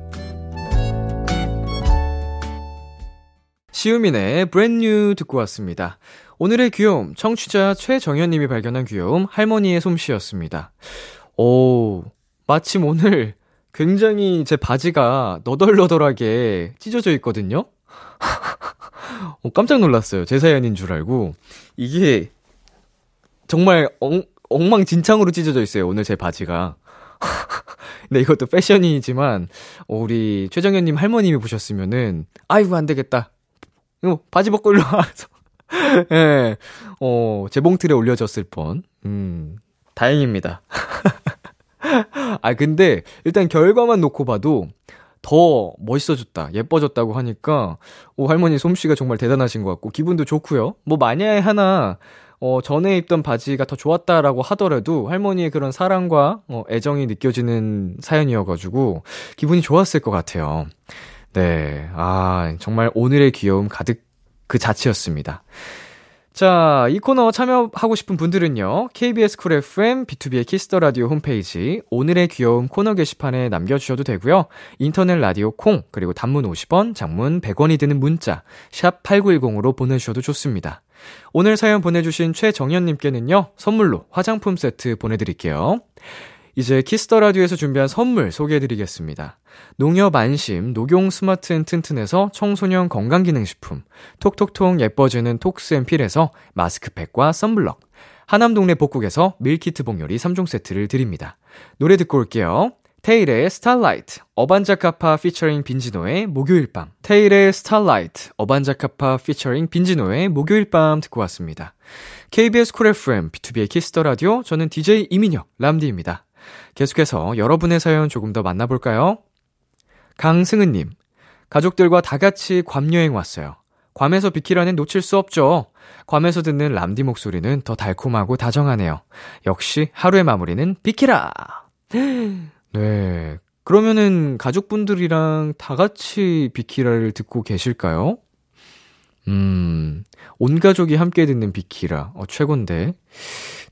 시우민의 브랜뉴 듣고 왔습니다. 오늘의 귀여움, 청취자 최정현님이 발견한 귀여움, 할머니의 솜씨였습니다. 오, 마침 오늘 굉장히 제 바지가 너덜너덜하게 찢어져 있거든요? 어, 깜짝 놀랐어요. 제 사연인 줄 알고. 이게 정말 엉, 엉망진창으로 찢어져 있어요. 오늘 제 바지가. 근데 이것도 패션이지만, 어, 우리 최정현님 할머님이 보셨으면은, 아이고, 안 되겠다. 이거 바지 벗고 일로 와. 예, 네, 어, 재봉틀에 올려졌을 뻔. 음, 다행입니다. 아, 근데 일단 결과만 놓고 봐도 더 멋있어졌다, 예뻐졌다고 하니까, 오, 할머니 솜씨가 정말 대단하신 것 같고, 기분도 좋고요. 뭐, 만약에 하나, 어, 전에 입던 바지가 더 좋았다라고 하더라도, 할머니의 그런 사랑과, 어, 애정이 느껴지는 사연이어가지고, 기분이 좋았을 것 같아요. 네, 아, 정말 오늘의 귀여움 가득 그 자체였습니다. 자, 이 코너 참여하고 싶은 분들은요, KBS 쿨 FM, 비투비의 키스 더 라디오 홈페이지, 오늘의 귀여움 코너 게시판에 남겨주셔도 되고요, 인터넷 라디오 콩, 그리고 단문 50원, 장문 100원이 드는 문자, 샵 8910으로 보내주셔도 좋습니다. 오늘 사연 보내주신 최정현님께는요, 선물로 화장품 세트 보내드릴게요. 이제 키스 더 라디오에서 준비한 선물 소개해 드리겠습니다. 농협 안심 녹용 스마트 앤 튼튼에서 청소년 건강기능식품, 톡톡톡 예뻐지는 톡스앤필에서 마스크팩과 썬블럭, 하남동네 복국에서 밀키트 복요리 3종 세트를 드립니다. 노래 듣고 올게요. 태일의 Starlight, 어반자카파 피처링 빈지노의 목요일 밤. 태일의 Starlight, 어반자카파 피처링 빈지노의 목요일 밤 듣고 왔습니다. KBS 쿨 FM, 비투비의 키스 더 라디오, 저는 DJ 이민혁, 람디입니다. 계속해서 여러분의 사연 조금 더 만나볼까요? 강승은님, 가족들과 다 같이 괌 여행 왔어요. 괌에서 비키라는 놓칠 수 없죠. 괌에서 듣는 람디 목소리는 더 달콤하고 다정하네요. 역시 하루의 마무리는 비키라! 네. 그러면은 가족분들이랑 다 같이 비키라를 듣고 계실까요? 음, 온 가족이 함께 듣는 비키라. 어, 최곤데.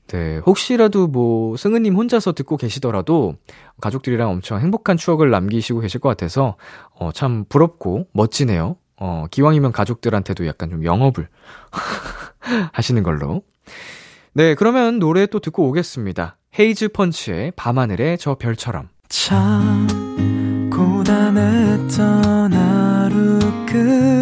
네, 혹시라도 뭐, 승은님 혼자서 듣고 계시더라도, 가족들이랑 엄청 행복한 추억을 남기시고 계실 것 같아서, 어, 참 부럽고, 멋지네요. 어, 기왕이면 가족들한테도 약간 좀 영업을 하시는 걸로. 네, 그러면 노래 또 듣고 오겠습니다. 헤이즈 펀치의 밤하늘의 저 별처럼. 참, 고단했던 하루 끝널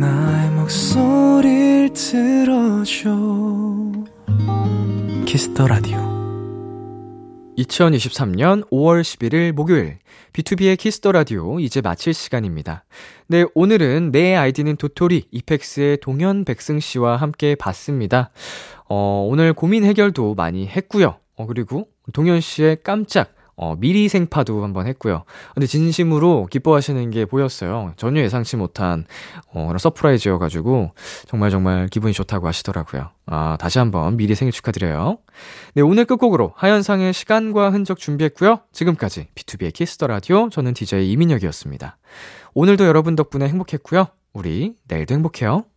나의 목소리를 들어줘 키스 더 라디오 2023년 5월 11일 목요일 비투비의 키스 더 라디오 이제 마칠 시간입니다. 네, 오늘은 내 아이디는 도토리 이펙스의 동현 백승 씨와 함께 봤습니다. 어, 오늘 고민 해결도 많이 했고요. 어, 그리고 동현 씨의 깜짝 어, 미리 생파도 한번 했고요. 근데 진심으로 기뻐하시는 게 보였어요. 전혀 예상치 못한, 어, surprise여가지고, 정말 정말 기분이 좋다고 하시더라고요. 아, 다시 한번 미리 생일 축하드려요. 네, 오늘 끝곡으로 하현상의 시간과 흔적 준비했고요. 지금까지 비투비의 키스 더 라디오, 저는 DJ 이민혁이었습니다. 오늘도 여러분 덕분에 행복했고요. 우리 내일도 행복해요.